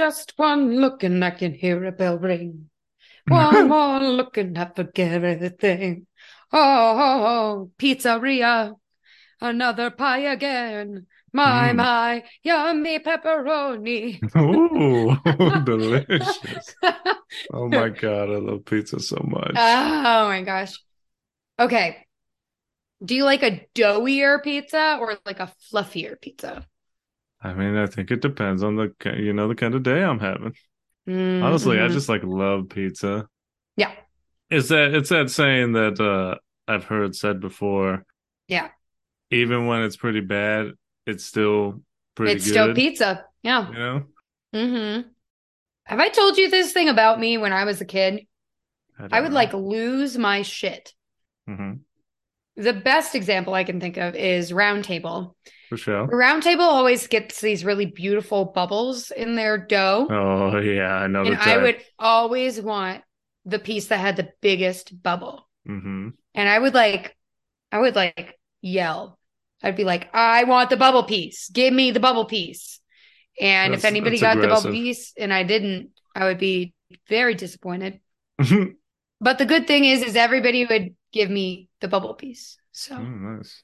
just one look and I can hear a bell ring. One more look and I forget everything. Oh, oh, oh, pizzeria, another pie again. My, Mm. my, yummy pepperoni. Ooh, delicious. Oh my god, I love pizza so much. Oh my gosh. Okay. Do you like a doughier pizza or like a fluffier pizza? I mean, I think it depends on the you know the kind of day I'm having. Honestly, I Mhm. just like love pizza. Yeah. It's that it's that saying that uh I've heard said before. Yeah. Even when it's pretty bad, it's still pretty It's good. still pizza. Yeah. You know? Mm-hmm. Have I told you this thing about me when I was a kid? don't I would know. like lose my shit. Mhm. The best example I can think of is Round Table. for sure. Round Table always gets these really beautiful bubbles in their dough. Oh yeah, I know and I would always want the piece that had the biggest bubble. hmm And I would like, I would like yell. I'd be like, I want the bubble piece. Give me the bubble piece. And if anybody that's got the bubble piece and I didn't, I would be very disappointed. But the good thing is, is everybody would give me the bubble piece. So Oh, nice.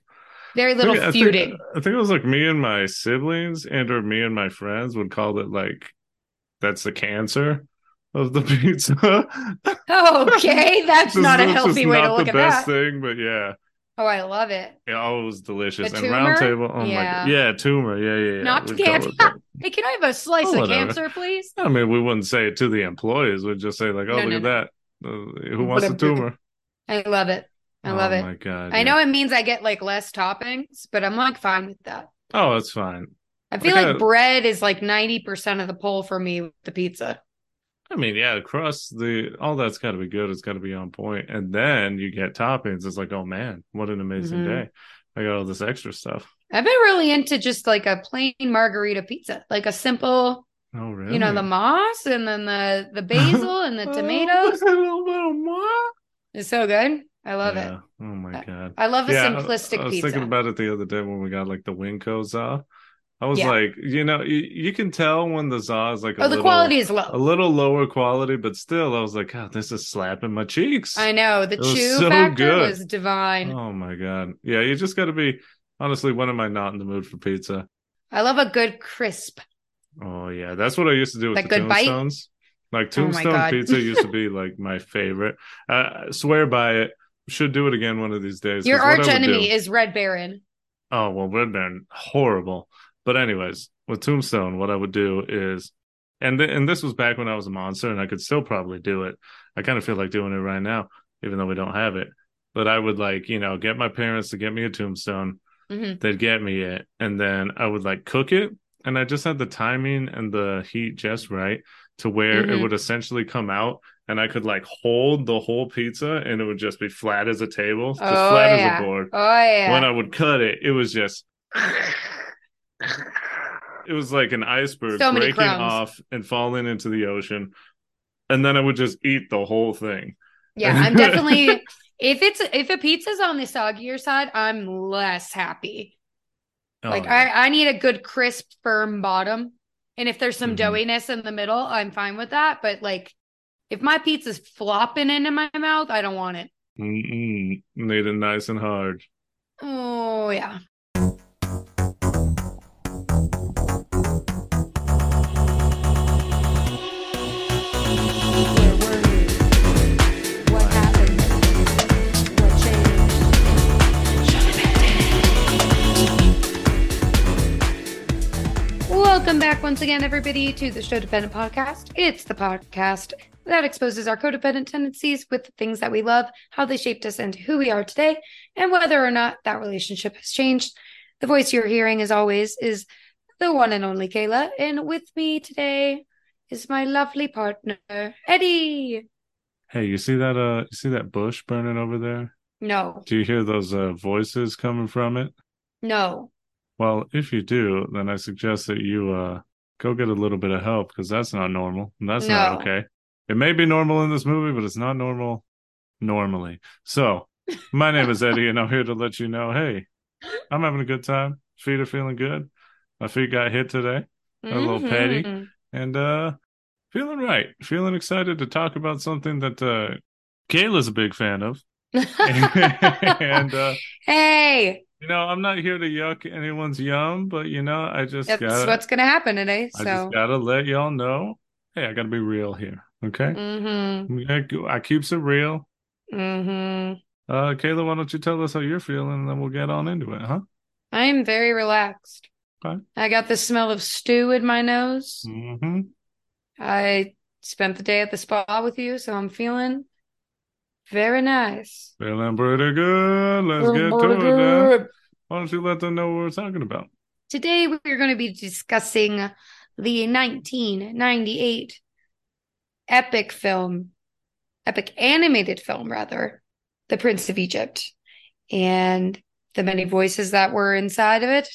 very little I think- feuding. I think it was like me and my siblings and or me and my friends would call it like that's the cancer of the pizza. okay, that's Just- not a healthy way to look at that. thing, but yeah. Oh, I love it. Yeah, oh, it was delicious. The and round table, oh my Yeah. god. Yeah, tumor. Yeah, yeah, yeah. Not We'd cancer. Hey, can I have a slice Oh, of whatever. cancer, please? I mean, we wouldn't say it to the employees. We'd just say like, "Oh, No, look no, at no. that. Uh, who wants a tumor?" I love it. I love oh it. my god. I yeah. know it means I get like less toppings, but I'm like fine with that. Oh, that's fine. I feel Like bread is like 90% of the pull for me with the pizza. I mean, yeah, the crust, the all that's got to be good. It's got to be on point, and then you get toppings. It's like, oh man, what an amazing Mhm. day! I got all this extra stuff. I've been really into just like a plain margherita pizza, like a simple, Oh really? you know, the moss and then the the basil and the Oh, tomatoes. a little of more. It's so good. I love Yeah. it. Oh my god. I love a Yeah, I- simplistic I was pizza. thinking about it the other day when we got like the Winco za. I was Yeah. like, you know, you, you can tell when the za is like a oh, the little, quality is a little lower quality, but still, I was like, God, this is slapping my cheeks. I know. The It chew so factor good. was divine. Oh my god. Yeah, you just got to be. Honestly, when am I not in the mood for pizza? I love a good crisp. Oh yeah, that's what I used to do with That the good bite? tombstones. Like Oh tombstone God. pizza used to be like my favorite. I swear by it. Should do it again one of these days. Your arch enemy do- is Red Baron. Oh well, Red Baron horrible. But anyways, with Tombstone, what I would do is, and th- and this was back when I was a monster, and I could still probably do it. I kind of feel like doing it right now, even though we don't have it. But I would like, you know, get my parents to get me a Tombstone. Mhm. They'd get me it, and then I would like cook it, and I just had the timing and the heat just right to where it Mhm. would essentially come out, and I could like hold the whole pizza, and it would just be flat as a table, just Oh, flat yeah. as a board Oh, yeah. when I would cut it, it was just it was like an iceberg So breaking crumbs. off and falling into the ocean. And then I would just eat the whole thing. Yeah, I'm definitely if it's if a pizza's on the soggier side, I'm less happy. Oh, like yeah. I, I need a good crisp, firm bottom. And if there's some Mhm. doughiness in the middle, I'm fine with that. But like if my pizza's flopping into my mouth, I don't want it. Mm-mm. Need it nice and hard. Oh yeah. Where were you? What happened? What changed? Welcome back once again, everybody, to the Show Dependent Podcast. It's the podcast that exposes our codependent tendencies with the things that we love, how they shaped us into who we are today, and whether or not that relationship has changed. The voice you're hearing, as always, is the one and only Kayla. And with me today is my lovely partner, Eddie. Hey, you see that uh you see that bush burning over there? No, Do you hear those uh voices coming from it? no. Well, if you do, then I suggest that you uh go get a little bit of help because that's not normal. And that's not okay. It may be normal in this movie, but it's not normal normally. So, my name is Eddie, and I'm here to let you know, hey, I'm having a good time. Feet are feeling good. My feet got hit today, A little petty. And uh feeling right, feeling excited to talk about something that uh Kayla's a big fan of. and uh hey, you know, I'm not here to yuck anyone's yum, but you know, I just that's gotta what's gonna happen today. So I just gotta let y'all know. Hey, I gotta be real here. Okay. mm-hmm, I keeps it real. mm-hmm. Uh Kayla, why don't you tell us how you're feeling and then we'll get on into it, huh? I am very relaxed. Okay. I got the smell of stew in my nose. Mm-hmm. I spent the day at the spa with you, so I'm feeling very nice. Feeling pretty good. Let's get to it then. Why don't you let them know what we're talking about? Today we're going to be discussing the 1998 epic film, epic animated film rather, The Prince of Egypt, and the many voices that were inside of it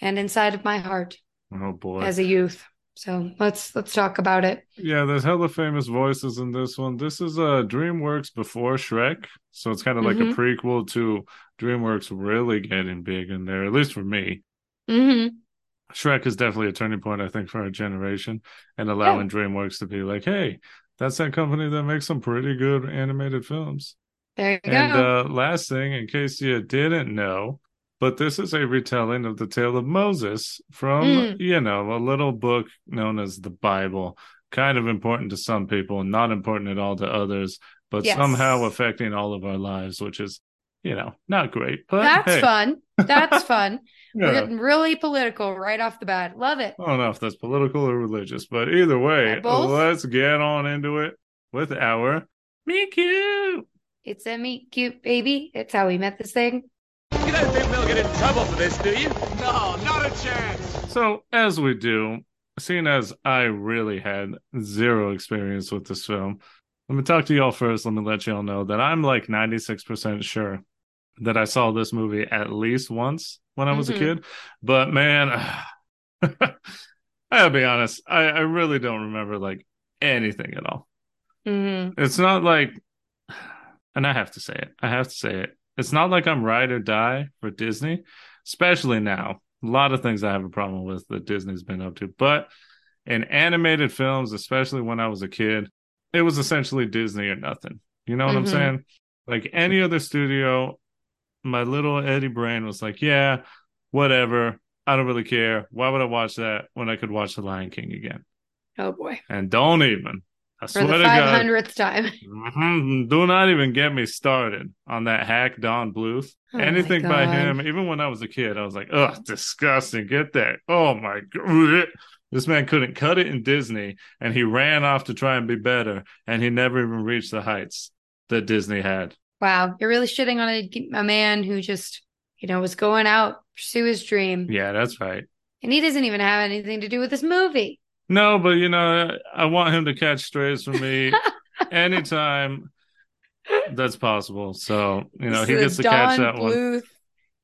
and inside of my heart Oh boy. as a youth. So let's let's talk about it. Yeah, there's hella famous voices in this one. This is uh DreamWorks before Shrek, so it's kind of like Mhm. a prequel to DreamWorks really getting big in there, at least for me. hmm Shrek is definitely a turning point, I think, for our generation, and allowing DreamWorks to be like, hey, that's that company that makes some pretty good animated films. There you And go. uh, last thing, in case you didn't know, but this is a retelling of the tale of Moses from, Mm. you know, a little book known as the Bible. Kind of important to some people, not important at all to others, but Yes. somehow affecting all of our lives, which is, you know, not great. But That's hey, fun. That's fun. We're getting really political right off the bat. Love it. I don't know if that's political or religious, but either way, let's get on into it with our Me Cute. It's a meet cute baby. It's how we met this thing. You don't think we'll get in trouble for this, do you? No, not a chance. So, as we do, seeing as I really had zero experience with this film, let me talk to y'all first. Let me let y'all know that I'm like 96% sure that I saw this movie at least once when I was Mhm. a kid. But man, I gotta be honest, I, I really don't remember like anything at all. hmm It's not like, and I have to say it, I have to say it. It's not like I'm ride or die for Disney, especially now. A lot of things I have a problem with that Disney's been up to. But in animated films, especially when I was a kid, it was essentially Disney or nothing. You know what I'm Mhm. saying? Like any other studio, my little Eddie brain was like, yeah, whatever. I don't really care. Why would I watch that when I could watch The Lion King again? Oh boy. And don't even. I For swear the to God. 500th time. Mhm. Do not even get me started on that hack Don Bluth. Oh Anything by him, even when I was a kid, I was like, ugh, disgusting. Get that. Oh my God. This man couldn't cut it in Disney and he ran off to try and be better and he never even reached the heights that Disney had. Wow. You're really shitting on a, a man who just, you know, was going out, pursue his dream. Yeah, that's right. And he doesn't even have anything to do with this movie. No, but you know, I want him to catch strays from me anytime that's possible. So, you know, This he gets to catch Don that one.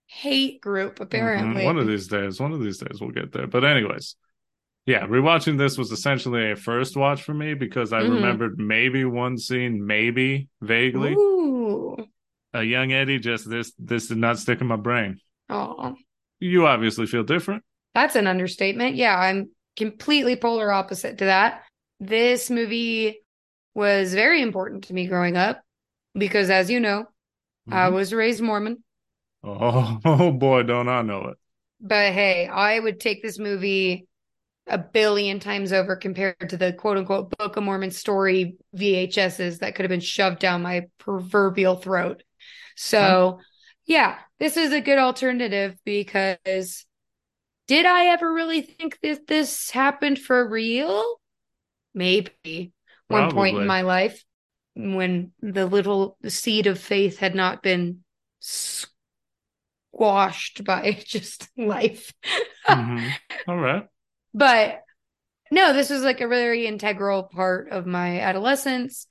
Hate group, apparently. Mhm. One of these days, one of these days we'll get there. But anyways, yeah, rewatching this was essentially a first watch for me because I Mhm. remembered maybe one scene, maybe vaguely. Ooh. A young Eddie just this this did not stick in my brain. Oh, You obviously feel different. that's an understatement. Yeah, I'm completely polar opposite to that. This movie was very important to me growing up because, as you know, I Mhm. was raised Mormon. oh, oh boy, don't I know it. But hey, I would take this movie a billion times over compared to the quote unquote Book of Mormon story VHSs that could have been shoved down my proverbial throat. So, yeah, this is a good alternative because did I ever really think that this happened for real? Maybe one point in my life when the little seed of faith had not been squashed by just life. Mhm. All right. But no, this was like a very integral part of my adolescence.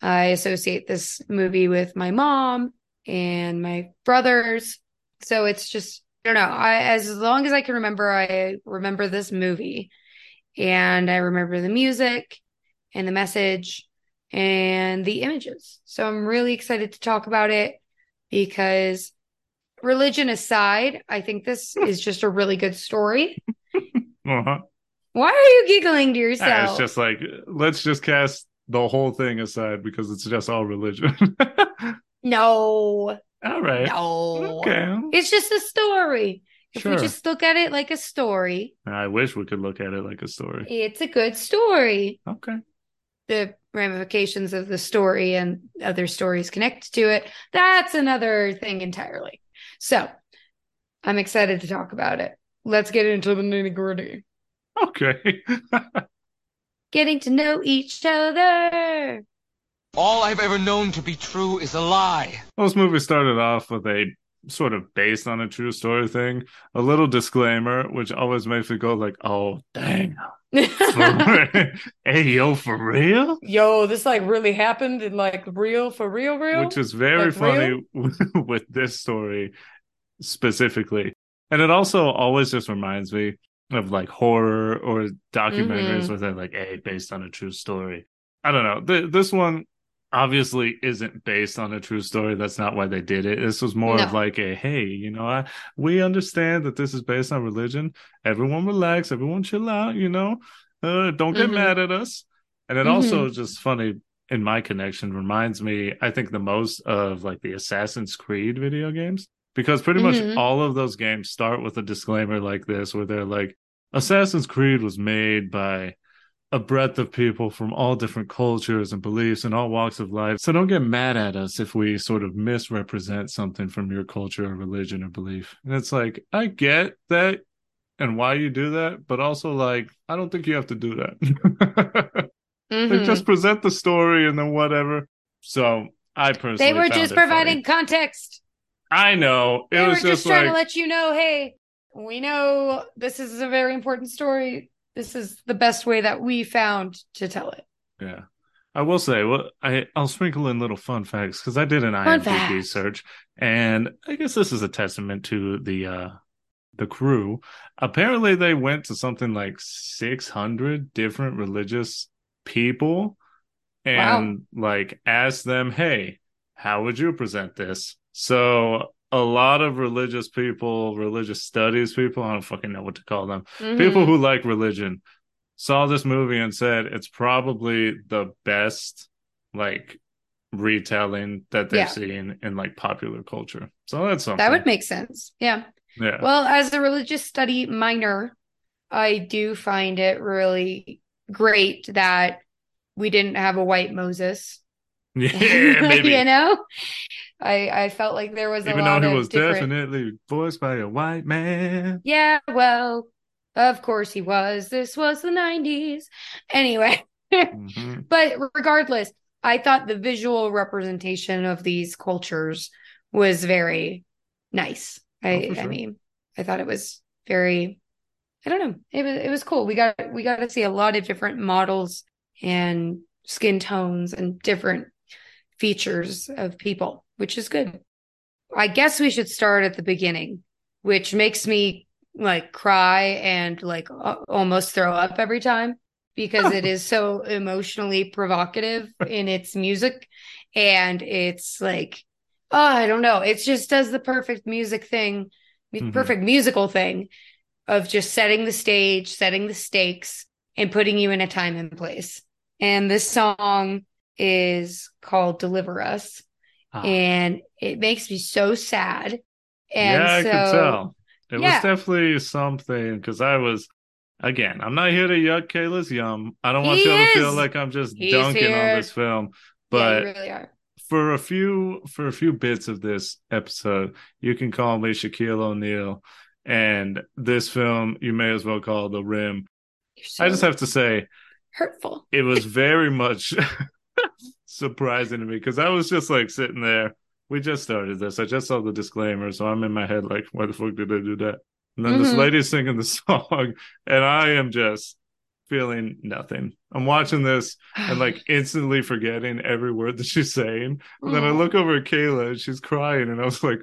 I associate this movie with my mom and my brothers. So it's just, I don't know. I, as long as I can remember, I remember this movie and I remember the music and the message and the images. So I'm really excited to talk about it because religion aside, I think this is just a really good story. Uh-huh. Why are you giggling to yourself? It's just like let's just cast the whole thing aside because it's just all religion. no, all right. no. Okay. It's just a story. If Sure. we just look at it like a story, I wish we could look at it like a story. it's a good story. Okay. The ramifications of the story and other stories connected to it, that's another thing entirely. So I'm excited to talk about it. Let's get into the nitty gritty. Okay. Getting to know each other. All I've ever known to be true is a lie. Most movies started off with a sort of based on a true story thing, a little disclaimer, which always makes me go like, "Oh, dang, For hey, yo, for real?" Yo, this like really happened in like real for real, real. Which is very Like funny with this story specifically, and it also always just reminds me of like horror or documentaries Mhm. where they're like, "Hey, based on a true story." I don't know. Th- this one obviously isn't based on a true story. That's not why they did it. This was more of like a, hey, you know, I, we understand that this is based on religion. Everyone relax. Everyone chill out. You know, uh, don't get Mhm. mad at us. And it Mhm. also just funny in my connection reminds me, I think the most of like the Assassin's Creed video games because pretty much all of those games start with a disclaimer like this, where they're like, Assassin's Creed was made by a breadth of people from all different cultures and beliefs and all walks of life. So don't get mad at us if we sort of misrepresent something from your culture or religion or belief. And it's like, I get that and why you do that, but also like, I don't think you have to do that. Mhm. like, just present the story and then whatever. So I personally, they were just providing funny. context. I know it They were was just, just trying like to let you know, hey, we know this is a very important story. This is the best way that we found to tell it. Yeah. I will say, well, I, I'll sprinkle in little fun facts because I did an Fun IMDb search, and I guess this is a testament to the uh the crew. Apparently, they went to something like six hundred different religious people, and like asked them, "Hey, how would you present this?" So a lot of religious people, religious studies people, I don't fucking know what to call them, Mhm. people who like religion saw this movie and said it's probably the best like retelling that they've Yeah. seen in like popular culture. So that's something. that would make sense. Yeah. yeah. Well, as a religious study minor, I do find it really great that we didn't have a white Moses. yeah, maybe. you know, I I felt like there was a Even though he was different. definitely voiced by a white man. Yeah, well, of course he was. This was the '90s. Anyway, Mhm. but regardless, I thought the visual representation of these cultures was very nice. I, Oh, for I mean, I thought it was very. I don't know. It was it was cool. We got we got to see a lot of different models and skin tones and different features of people, which is good. I guess we should start at the beginning, which makes me like cry and like almost throw up every time because it is so emotionally provocative in its music and it's like oh I don't know it just does the perfect music thing Mhm. perfect musical thing of just setting the stage setting the stakes and putting you in a time and place and this song is called Deliver Us Ah. and it makes me so sad and yeah, I so could tell. It Yeah. was definitely something because I was, again, I'm not here to yuck Kayla's yum. I don't want He you to feel like I'm just He's dunking here. on this film. yeah, But you really are for a few for a few bits of this episode, you can call me Shaquille O'Neal. And this film, you may as well call The Rim. So I just have to say, hurtful it was very much surprising to me because I was just like sitting there. We just started this. I just saw the disclaimer, so I'm in my head like, why the fuck did they do that? And then this Mhm. lady's singing the song, and I am just feeling nothing. I'm watching this and like instantly forgetting every word that she's saying. And then I look over at Kayla and she's crying, and I was like,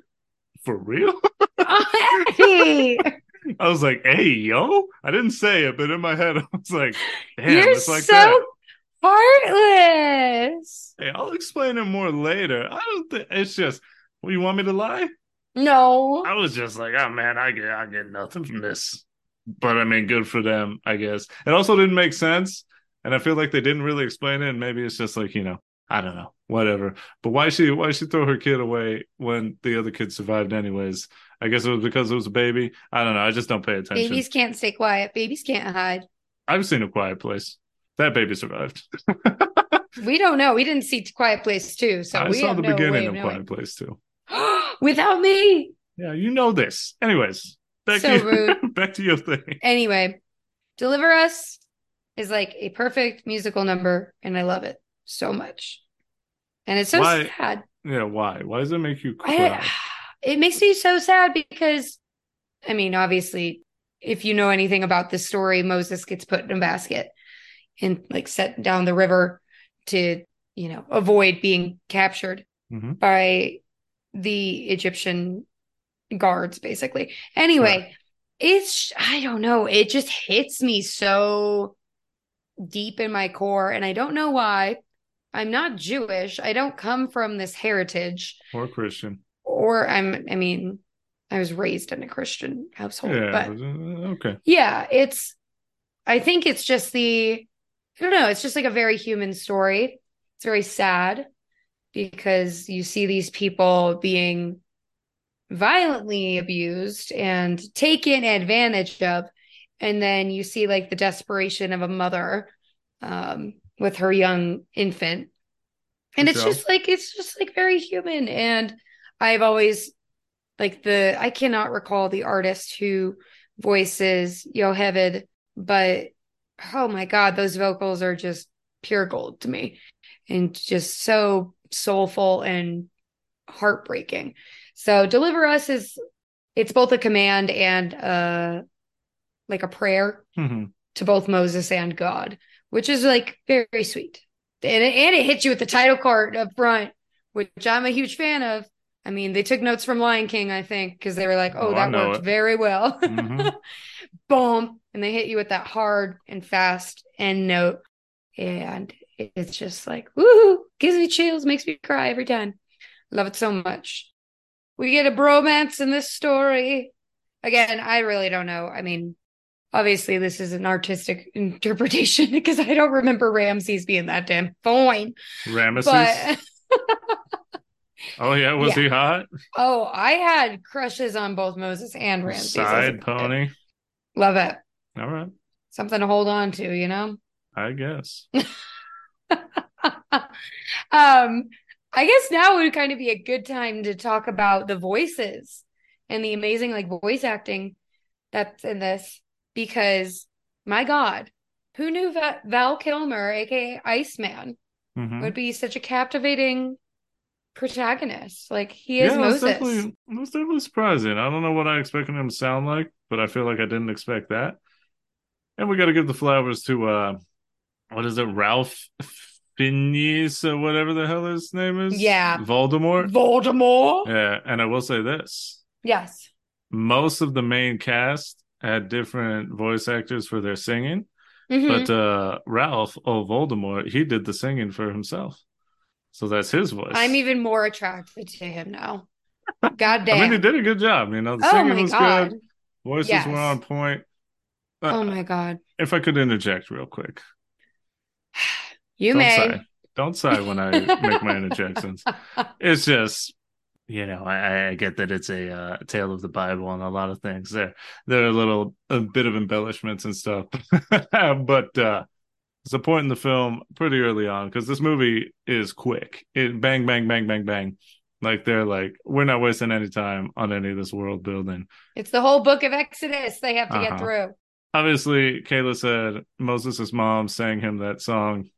for real? Oh, Hey, I was like, hey, yo. I didn't say it, but in my head, I was like, damn, you're it's like so that. Heartless. Hey, I'll explain it more later. I don't think it's just. Well, you want me to lie? No, I was just like, oh man, I get, I get nothing from this. but I mean, good for them, I guess. It also didn't make sense, and I feel like they didn't really explain it. And maybe it's just like you know, I don't know, whatever. But why she why she throw her kid away when the other kid survived anyways? I guess it was because it was a baby. I don't know. I just don't pay attention. Babies can't stay quiet. Babies can't hide. I've seen a quiet place. That baby survived. We don't know. We didn't see Quiet Place too, so I we saw the no beginning of of. Quiet Place too. Without me. Yeah, you know this. Anyways, back So to rude. back to your thing. Anyway, Deliver Us is like a perfect musical number, and I love it so much. And it's so Why? sad. Yeah, why? Why does it make you cry? I, it makes me so sad because, I mean, obviously, if you know anything about this story, Moses gets put in a basket and like set down the river to, you know, avoid being captured Mhm. by the Egyptian guards, basically. Anyway, it's, I don't know, it just hits me so deep in my core, and I don't know why. I'm not Jewish. I don't come from this heritage Or Christian. or I'm I mean, I was raised in a Christian household, Yeah. but uh, okay. yeah, it's I think it's just the I don't know, it's just like a very human story. It's very sad because you see these people being violently abused and taken advantage of and then you see like the desperation of a mother um with her young infant and it's Michelle? just like it's just like very human and i've always like the i cannot recall the artist who voices Yocheved but oh my god those vocals are just pure gold to me and just so soulful and heartbreaking so deliver us is it's both a command and uh like a prayer Mhm. to both Moses and God, which is like very sweet. And it, and it hits you with the title card up front, which I'm a huge fan of. I mean, they took notes from Lion King, I think, because they were like, oh, Oh, that worked it. very well. Mhm. Boom. And they hit you with that hard and fast end note. And it's just like, woohoo, gives me chills, makes me cry every time. Love it so much. We get a bromance in this story. Again, I really don't know. I mean, obviously, this is an artistic interpretation because I don't remember Ramses being that damn fine. Ramesses. But oh yeah, was Yeah. he hot? oh, I had crushes on both Moses and Ramses. Side kid. Love it. All right. Something to hold on to, you know? I guess. um, I guess now would kind of be a good time to talk about the voices and the amazing like voice acting that's in this because my God, who knew that Val Kilmer, aka Iceman, Mhm. would be such a captivating protagonist? Like he is yeah, Moses. definitely that's definitely surprising. I don't know what I expected him to sound like, but I feel like I didn't expect that. And we got to give the flowers to uh, what is it, Ralph Fiennes or whatever the hell his name is? Yeah. Voldemort. Voldemort. yeah, and I will say this: Yes. most of the main cast had different voice actors for their singing, Mhm. but uh, Ralph, oh Voldemort, he did the singing for himself, so that's his voice. I'm even more attracted to him now. God damn. I mean, he did a good job. You know, the oh singing my was God. good. Voices Yes. were on point. Uh, Oh my God. If I could interject real quick, You don't may. sigh. Don't sigh when I make my interjections. It's just, you know, I, I get that it's a uh, tale of the Bible and a lot of things. There, there are a little, a bit of embellishments and stuff, but uh, it's a point in the film pretty early on because this movie is quick. It bang, bang, bang, bang, bang. Like they're like, we're not wasting any time on any of this world building. It's the whole book of Exodus they have to get Uh-huh. through. obviously Kayla said Moses' mom sang him that song.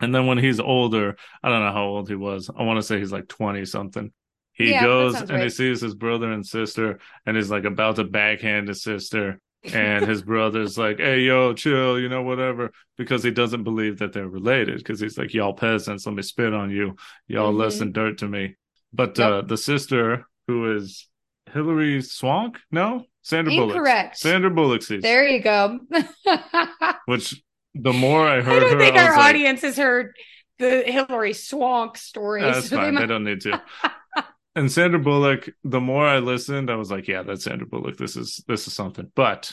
And then when he's older, I don't know how old he was. I want to say he's like 20 something. He Yeah, goes and he sees his brother and sister and he's like about to backhand his sister. And his brother's like, hey, yo, chill, you know, whatever, because he doesn't believe that they're related. Because he's like, y'all peasants, let me spit on you. Y'all less Mhm. than dirt to me. But Yep. uh, the sister, who is Hilary Swank? No? Sandra Bullock. correct, Sandra Bullock sees. there you go. Which the more I heard I don't her, think I our like, audience has heard the Hilary Swank story. "Ah, that's so they fine. They might- don't need to. and Sandra Bullock, the more I listened, I was like, yeah, that's Sandra Bullock. This is this is something. But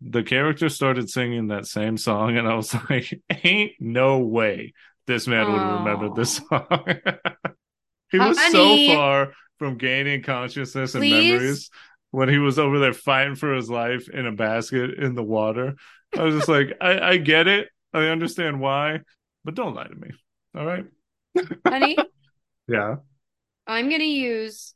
the character started singing that same song, and I was like, "Ain't no way this man would have remembered this song." he was Honey. so far from gaining consciousness and Please? memories when he was over there fighting for his life in a basket in the water. I was just like, I, I get it, I understand why, but don't lie to me. All right? Honey, Yeah. I'm going to use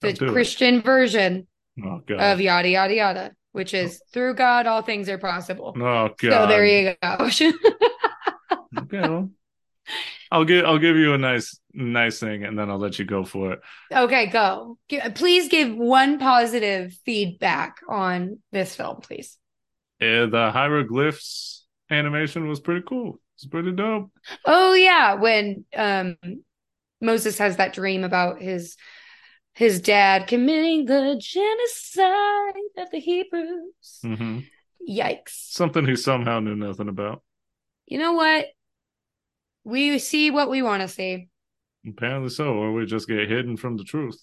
the Don't it. Christian version Oh of yada, yada, yada, which is through God, all things are possible. oh god. So there you go. Okay, well, I'll give I'll give you a nice nice thing, and then I'll let you go for it. okay, go. Please give one positive feedback on this film, please. Uh, the hieroglyphs animation was pretty cool. It's pretty dope. Oh yeah, when um Moses has that dream about his his dad committing the genocide of the Hebrews. Mm-hmm. Yikes. Something he somehow knew nothing about. You know what? We see what we want to see. Apparently so, or we just get hidden from the truth.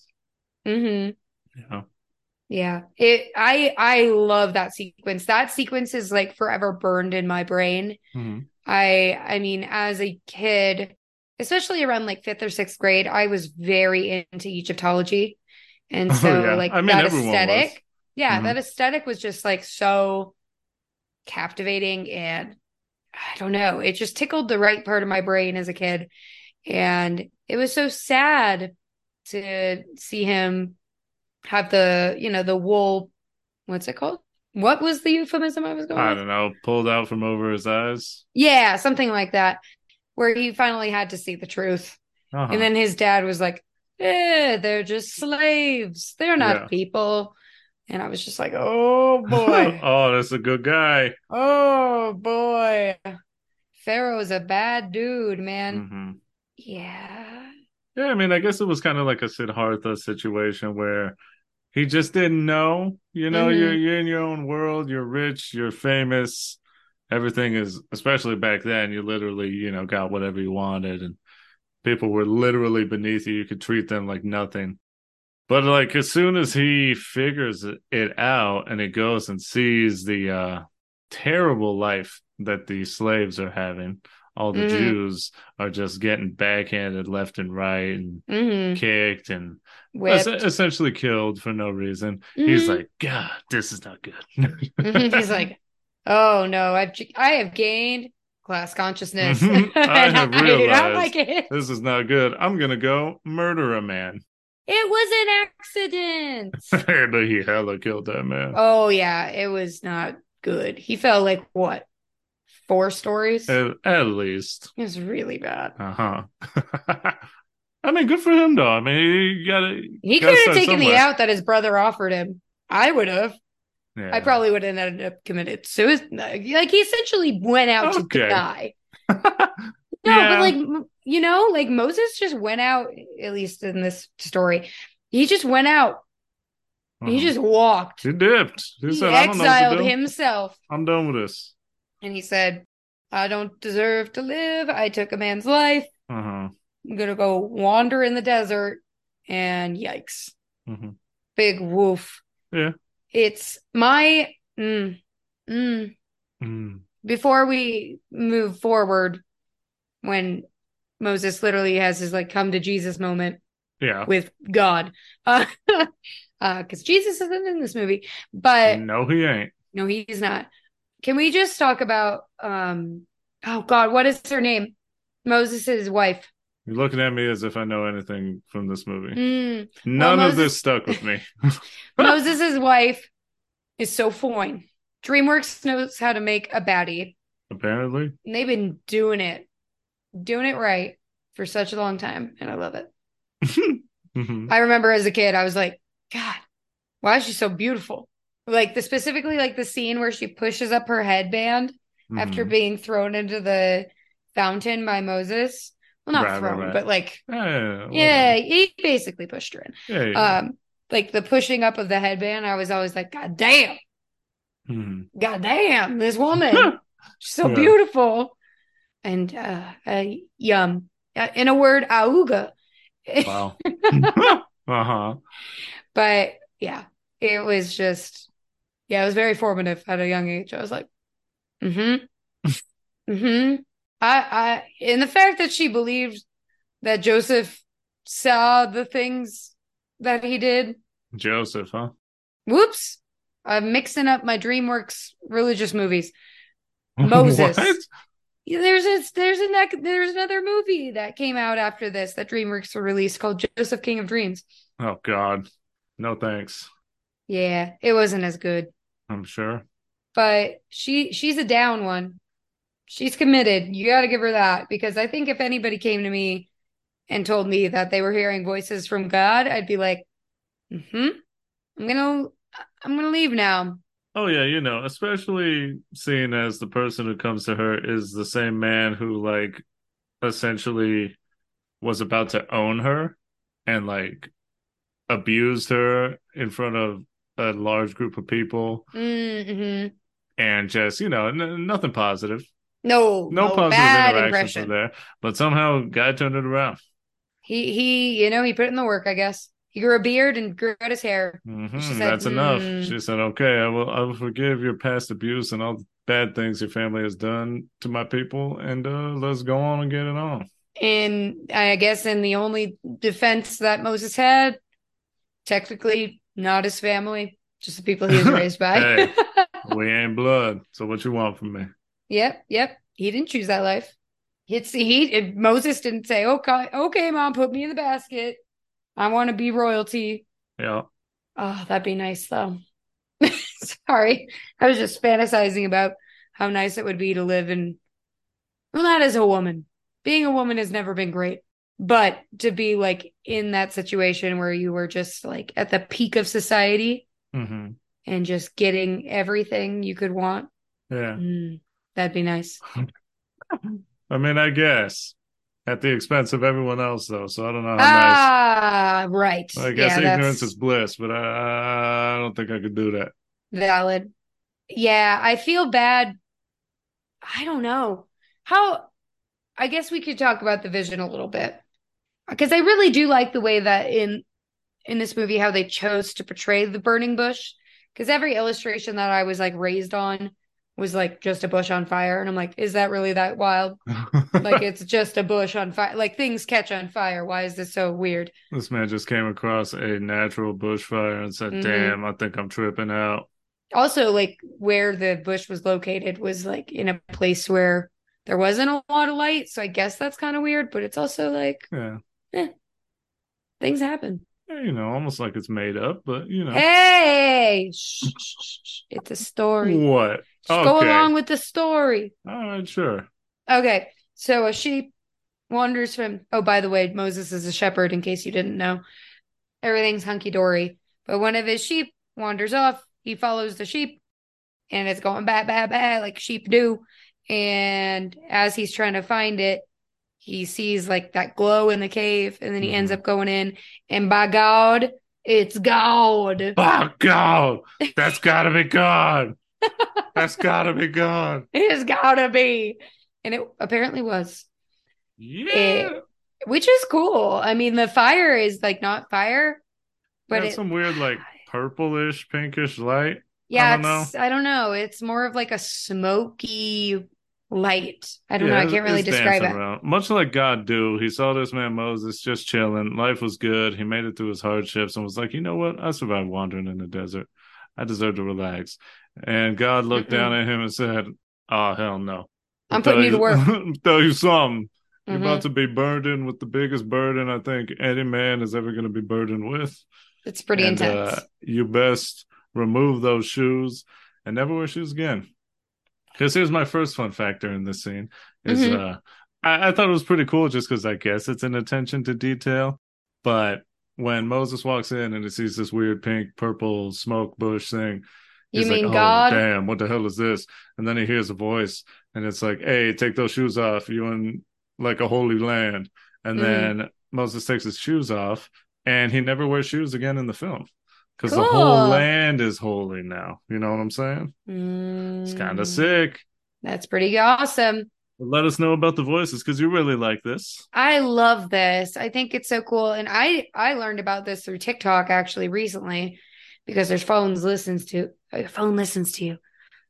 Mm-hmm. Yeah. Yeah. It I I love that sequence. That sequence is like forever burned in my brain. hmm I I mean, as a kid, especially around like fifth or sixth grade, I was very into Egyptology. And Oh, so yeah. like I mean, that everyone was. aesthetic, yeah, Mhm. that aesthetic was just like so captivating and I don't know, it just tickled the right part of my brain as a kid. And it was so sad to see him have the, you know, the wool, what's it called? What was the euphemism I was going I with? don't know. Pulled out from over his eyes. Yeah, something like that, where he finally had to see the truth. Uh-huh. And then his dad was like, eh, they're just slaves. They're not Yeah. people. And I was just like, oh boy. oh, that's a good guy. oh boy. Pharaoh's a bad dude, man. hmm Yeah. Yeah, I mean, I guess it was kind of like a Siddhartha situation where he just didn't know. You know, Mhm. you're you're in your own world. You're rich. You're famous. Everything is, especially back then, you literally, you know, got whatever you wanted, and people were literally beneath you. You could treat them like nothing. But like as soon as he figures it- out and he goes and sees the uh terrible life that the slaves are having, all the Mhm. Jews are just getting backhanded left and right and hmm kicked and es- essentially killed for no reason. He's Mhm. like, God, this is not good. Mhm. He's like, oh no, I've I have gained class consciousness. I have I realized like it. this is not good. I'm gonna go murder a man. It was an accident. but he hella killed that man. Oh yeah, it was not good. He fell like what? Four stories? At, at least. was really bad. Uh huh. I mean, good for him though. I mean, he got it. He could have taken the out that his brother offered him. I would have. Yeah. I probably would have ended up committed suicide. Like he essentially went out Okay. to die. No, Yeah. but like you know, like Moses just went out. At least in this story, he just went out. He Uh-huh. just walked. he dipped. He, He said, "I don't know what to exiled himself, I'm done with this." and he said, "I don't deserve to live. I took a man's life. Uh huh. I'm gonna go wander in the desert." And yikes, hmm big woof. Yeah. It's my mm, mm. Mm. before we move forward when Moses literally has his like come to Jesus moment Yeah. with God. Uh because Jesus isn't in this movie. But no, he ain't. no, he's not. Can we just talk about um oh God, what is her name? Moses' wife. You're looking at me as if I know anything from this movie. Mm. None Well, of this stuck with me. Moses' wife is so fine. DreamWorks knows how to make a baddie. Apparently. And they've been doing it, doing it right for such a long time. And I love it. Mhm. I remember as a kid, I was like, God, why is she so beautiful? Like the specifically like the scene where she pushes up her headband after Mhm. being thrown into the fountain by Moses. Well, not Right, right, thrown, right. but like, Yeah, he basically pushed her in. yeah, yeah. Um, like the pushing up of the headband, I was always like, God damn, Mhm. God damn, this woman, she's so Yeah. beautiful. And uh, uh yum. In a word, auga. Wow. uh huh. But yeah, it was just Yeah, it was very formative at a young age. I was like, mm-hmm. mm-hmm. I I in the fact that she believed that Joseph saw the things that he did. Joseph, huh? Whoops. I'm mixing up my DreamWorks religious movies. Moses. There's a, there's a there's another movie that came out after this that DreamWorks released called Joseph King of Dreams. Oh God, no thanks. Yeah, it wasn't as good, I'm sure. but she she's a down one. She's committed. You got to give her that because I think if anybody came to me and told me that they were hearing voices from God, I'd be like, "Hmm, I'm gonna I'm gonna leave now." Oh yeah, you know, especially seeing as the person who comes to her is the same man who like essentially was about to own her and like abused her in front of a large group of people Mm-hmm. and just, you know, n- nothing positive. No, No, positive bad interactions there. But somehow guy turned it around. He he, you know, he put in the work. I guess he grew a beard and grew out his hair. hmm said, That's enough. "Mm." She said, "Okay, I will. I will forgive your past abuse and all the bad things your family has done to my people, and uh, let's go on and get it on." And I guess in the only defense that Moses had, technically not his family, just the people he was raised by. Hey. we ain't blood. So what you want from me? Yep, yep. He didn't choose that life. It's he Moses didn't say, "Okay, okay, mom, put me in the basket. I want to be royalty." Yeah. Oh, that'd be nice though. Sorry. I was just fantasizing about how nice it would be to live in well, not as a woman. Being a woman has never been great. But to be like in that situation where you were just like at the peak of society hmm and just getting everything you could want, Yeah. mm, that'd be nice. I mean, I guess at the expense of everyone else, though. So I don't know how nice. Ah, right. I guess yeah, ignorance that's is bliss, but I, I don't think I could do that. valid. Yeah, I feel bad. I don't know how. I guess we could talk about the vision a little bit because I really do like the way that in in this movie how they chose to portray the burning bush. Because every illustration that I was like raised on was like just a bush on fire, and I'm like, is that really that wild? Like it's just a bush on fire. Like things catch on fire. Why is this so weird? this man just came across a natural bushfire and said, Mhm. "Damn, I think I'm tripping out." also like where the bush was located was like in a place where there wasn't a lot of light so i guess that's kind of weird but it's also like Yeah. things happen you know, almost like it's made up, but you know, hey shh, shh, shh. it's a story what? Just go along with the story. All right, sure. okay so a sheep wanders from oh by the way moses is a shepherd in case you didn't know. Everything's hunky-dory. But one of his sheep wanders off. He follows the sheep and it's going bad bad bad like sheep do. And as he's trying to find it he sees like that glow in the cave and then he ends Mhm. up going in and by god it's god. By God, that's gotta be God. That's gotta be God. it's gotta be and it apparently was Yeah. which is cool i mean the fire is like not fire but Got it, some weird like purplish, pinkish light. yeah I don't it's, I don't know it's more of like a smoky light i don't know i can't really describe it around. Much like God do, he saw this man Moses just chilling. Life was good. He made it through his hardships and was like, you know what? I survived wandering in the desert. I deserve to relax. And God looked Mm-mm. down at him and said, Oh hell no. I'm putting you to work. tell you something. You're Mhm. about to be burdened with the biggest burden I think any man is ever going to be burdened with. it's pretty And, intense Uh, you best remove those shoes and never wear shoes again. Because here's my first fun factor in this scene is Mhm. uh I, I thought it was pretty cool just because I guess it's an attention to detail. But when Moses walks in and he sees this weird pink purple smoke bush thing, you he's like, mean "Oh, god damn, what the hell is this? And then he hears a voice and it's like, Hey, take those shoes off, you in like a holy land. And Mhm. then Moses takes his shoes off and he never wears shoes again in the film. Because the whole land is holy now. You know what I'm saying? It's kind Mm, of sick. that's pretty awesome Let us know about the voices because you really like this. I love this. I think it's so cool. And I I learned about this through TikTok actually recently because there's phones listens to your phone listens to you.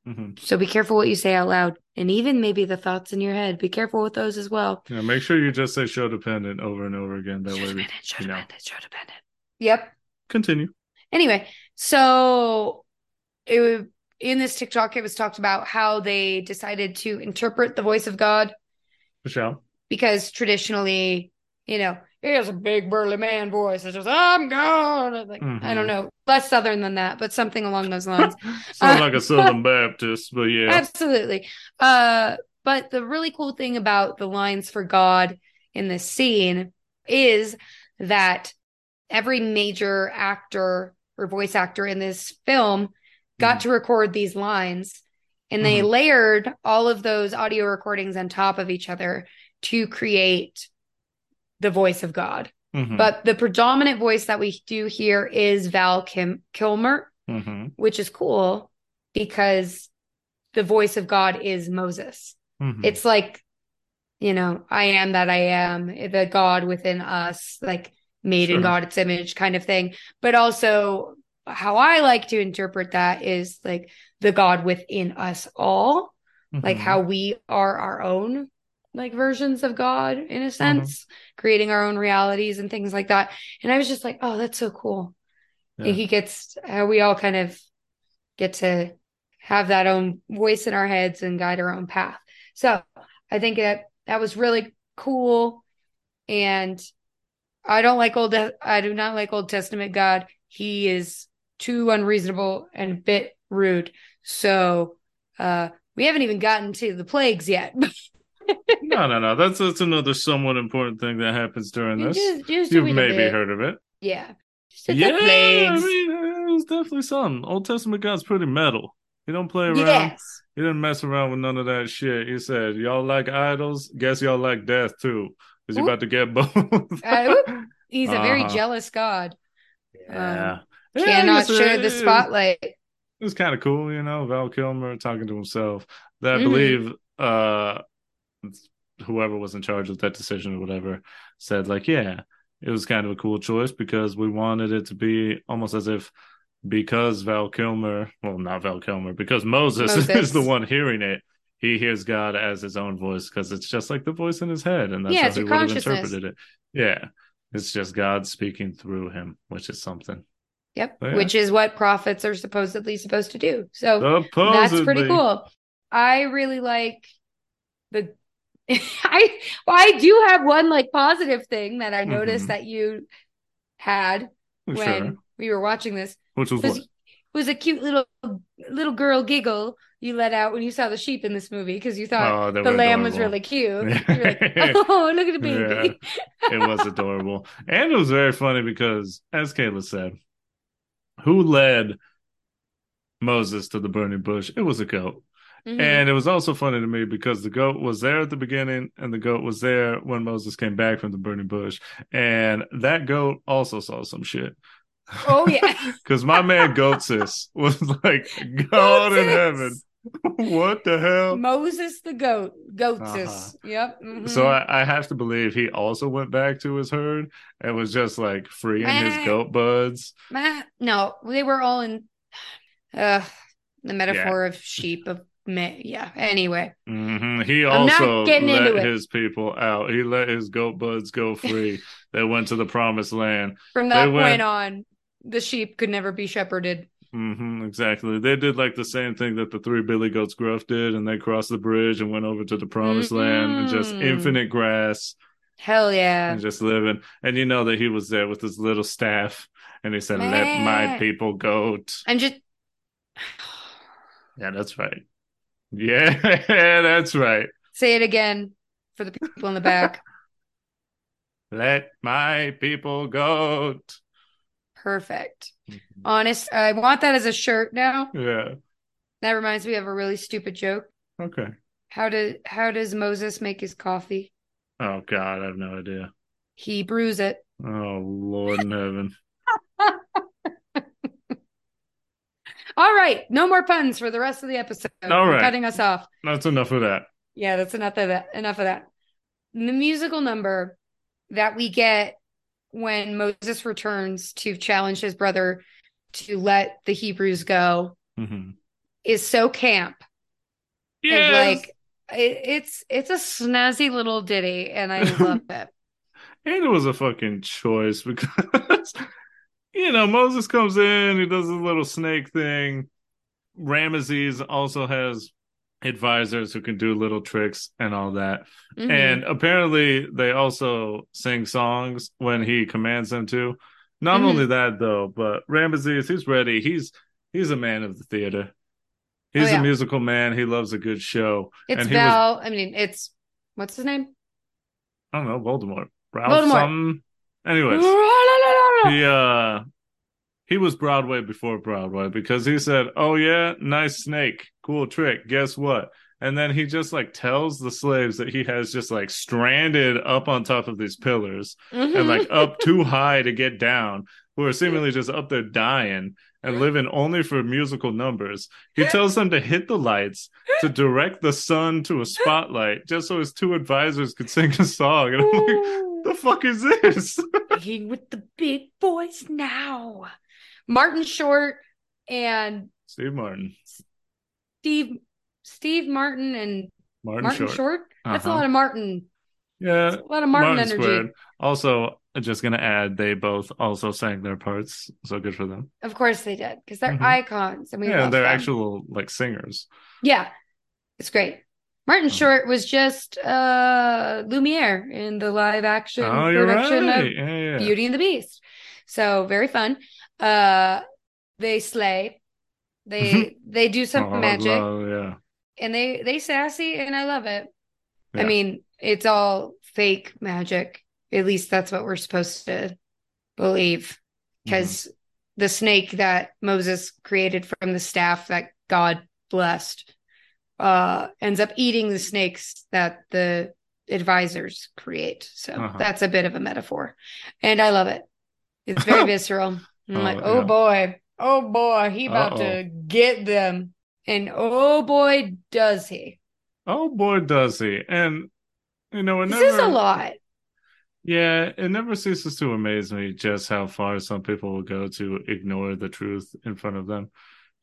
hmm So be careful what you say out loud, and even maybe the thoughts in your head. Be careful with those as well. Yeah, make sure you just say show dependent over and over again. That way, we, Show you know. dependent, show dependent. Yep. continue. Anyway, so it wa- in this TikTok, it was talked about how they decided to interpret the voice of God Michelle. because traditionally, you know, he has a big burly man voice. It's just I'm God. Like I Mhm. don't know, less southern than that, but something along those lines. Sounds Uh, like a Southern Baptist, but yeah. Absolutely. Uh, but the really cool thing about the lines for God in this scene is that every major actor or voice actor in this film got Mhm. to record these lines and they Mhm. layered all of those audio recordings on top of each other to create the voice of God. Mhm. But the predominant voice that we do hear is Val Kim- Kilmer, Mhm. which is cool because the voice of God is Moses. Mhm. It's like, you know, I am that I am, the God within us, like made in God's image kind of thing. But also, how I like to interpret that is like the God within us all, like Mhm. how we are our own like versions of God in a sense, creating our own realities and things like that. And I was just like, oh, that's so cool. Yeah. And he gets how we all kind of get to have that own voice in our heads and guide our own path. So I think that that was really cool. And I don't like old, I do not like Old Testament God. He is too unreasonable and a bit rude. So uh we haven't even gotten to the plagues yet. No, no, no. That's that's another somewhat important thing that happens during this. just, just You've maybe heard of it. Yeah. Yeah, I mean, it was definitely something. Old Testament God's pretty metal. He don't play around. yes. He didn't mess around with none of that shit. He said, "Y'all like idols? Guess y'all like death too." He Oop. about to get both? Uh. He's a very Uh-huh. jealous God. yeah. Yeah, Cannot share it- the spotlight. It was kind of cool, you know. Val Kilmer talking to himself. That I Mhm. believe uh, whoever was in charge of that decision or whatever said, like, yeah, it was kind of a cool choice because we wanted it to be almost as if because Val Kilmer, well, not Val Kilmer, because Moses, Moses. is the one hearing it. He hears God as his own voice because it's just like the voice in his head, and that's Yeah, how he would have interpreted it. Yeah, it's just God speaking through him, which is something. Yep. Yeah. Which is what prophets are supposedly supposed to do. So that's pretty cool. I really like the I well, I do have one like positive thing that I noticed Mhm. that you had when Sure. we were watching this Which was was what? was a cute little little girl giggle you let out when you saw the sheep in this movie because you thought Oh, the lamb was really cute. Like, oh, look at the baby. it was adorable. And it was very funny because, as Kayla said, who led Moses to the burning bush? It was a goat. Mhm. And it was also funny to me because the goat was there at the beginning and the goat was there when Moses came back from the burning bush. And that goat also saw some shit. Oh, yeah. Because my man Goatsis was like, God in heaven. What the hell? Moses the goat, goatsis. Uh-huh. Yep. mhm. So I, I have to believe he also went back to his herd and was just like freeing his goat buds. No, they were all in uh the metaphor of sheep of me. Yeah. Anyway, hmm He I'm also let his people out. He let his goat buds go free. they went to the promised land. from that They point went- on, the sheep could never be shepherded. Hmm exactly. They did like the same thing that the three Billy Goats Gruff did, and they crossed the bridge and went over to the promised land and just infinite grass Hell yeah. and just living. And you know that he was there with his little staff, and he said, "Let my people go. I'm just Yeah, that's right. Yeah, that's right. say it again for the people in the back. Let my people goat. Perfect. Mm-hmm. Honest, I want that as a shirt now. Yeah. That reminds me of a really stupid joke. Okay. How does how does Moses make his coffee? Oh God, I have no idea. He brews it. Oh Lord in heaven. All right, no more puns for the rest of the episode. All cutting us off. That's enough of that. Yeah, that's enough of that. Enough of that. The musical number that we get when Moses returns to challenge his brother to let the Hebrews go hmm is so camp. Yeah, like it, it's it's a snazzy little ditty and I love it. and it was a fucking choice because you know Moses comes in, he does his little snake thing. Ramesses also has advisors who can do little tricks and all that. Mhm. And apparently, they also sing songs when he commands them to. Not Mhm. only that, though, but Ramesses, he's ready. He's he's a man of the theater. He's Oh, yeah. a musical man. He loves a good show. it's and he was, I mean, it's what's his name? I don't know, Voldemort. Ralph Voldemort. something. Anyways, he uh he was Broadway before Broadway because he said, "Oh yeah, nice snake, cool trick. Guess what?" And then he just like tells the slaves that he has just like stranded up on top of these pillars and Mhm. like up too high to get down, who are seemingly just up there dying and living only for musical numbers. He tells them to hit the lights, to direct the sun to a spotlight, just so his two advisors could sing a song. And I'm like, the fuck is this? Hanging with the big boys now. Martin Short and Steve Martin. Steve Steve Martin and Martin, Martin Short. Short. That's a Uh-huh. lot of Martin. Yeah. That's a lot of Martin, energy. Also, just gonna add, they both also sang their parts, so good for them. Of course they did because they're Mhm. icons and we yeah, they're them. actual like singers. Yeah, it's great. Martin Oh. Short was just uh Lumiere in the live action Oh, production right. of Yeah, yeah. Beauty and the Beast. So very fun. Uh they slay. They they do some Oh, magic love- yeah. and they they sassy and I love it. I mean, it's all fake magic. At least that's what we're supposed to believe. Mm-hmm. Because the snake that Moses created from the staff that God blessed uh ends up eating the snakes that the advisors create. So Uh-huh. that's a bit of a metaphor. And I love it. It's very visceral. I'm Oh, like, oh yeah. boy, oh boy, he about Uh-oh. to get them. And oh boy, does he. Oh boy, does he! And you know, it This never. is a lot. Yeah, it never ceases to amaze me just how far some people will go to ignore the truth in front of them.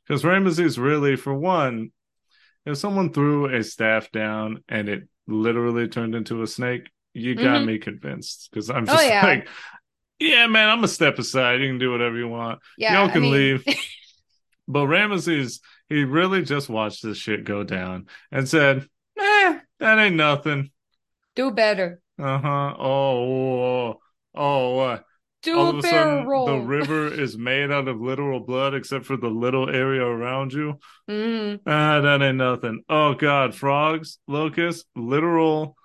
Because Ramesses really, for one, if someone threw a staff down and it literally turned into a snake, you got Mhm. me convinced. Because I'm Oh, just yeah. like, yeah, man, I'm gonna step aside. You can do whatever you want. Yeah. Y'all I can mean- leave. But Ramesses, he really just watched this shit go down and said, eh, that ain't nothing. Do better. Uh huh. Oh, oh, oh, what? Do All a of a barrel sudden, roll. the river is made out of literal blood, except for the little area around you. Mhm. Ah, that ain't nothing. Oh God, frogs, locusts, literal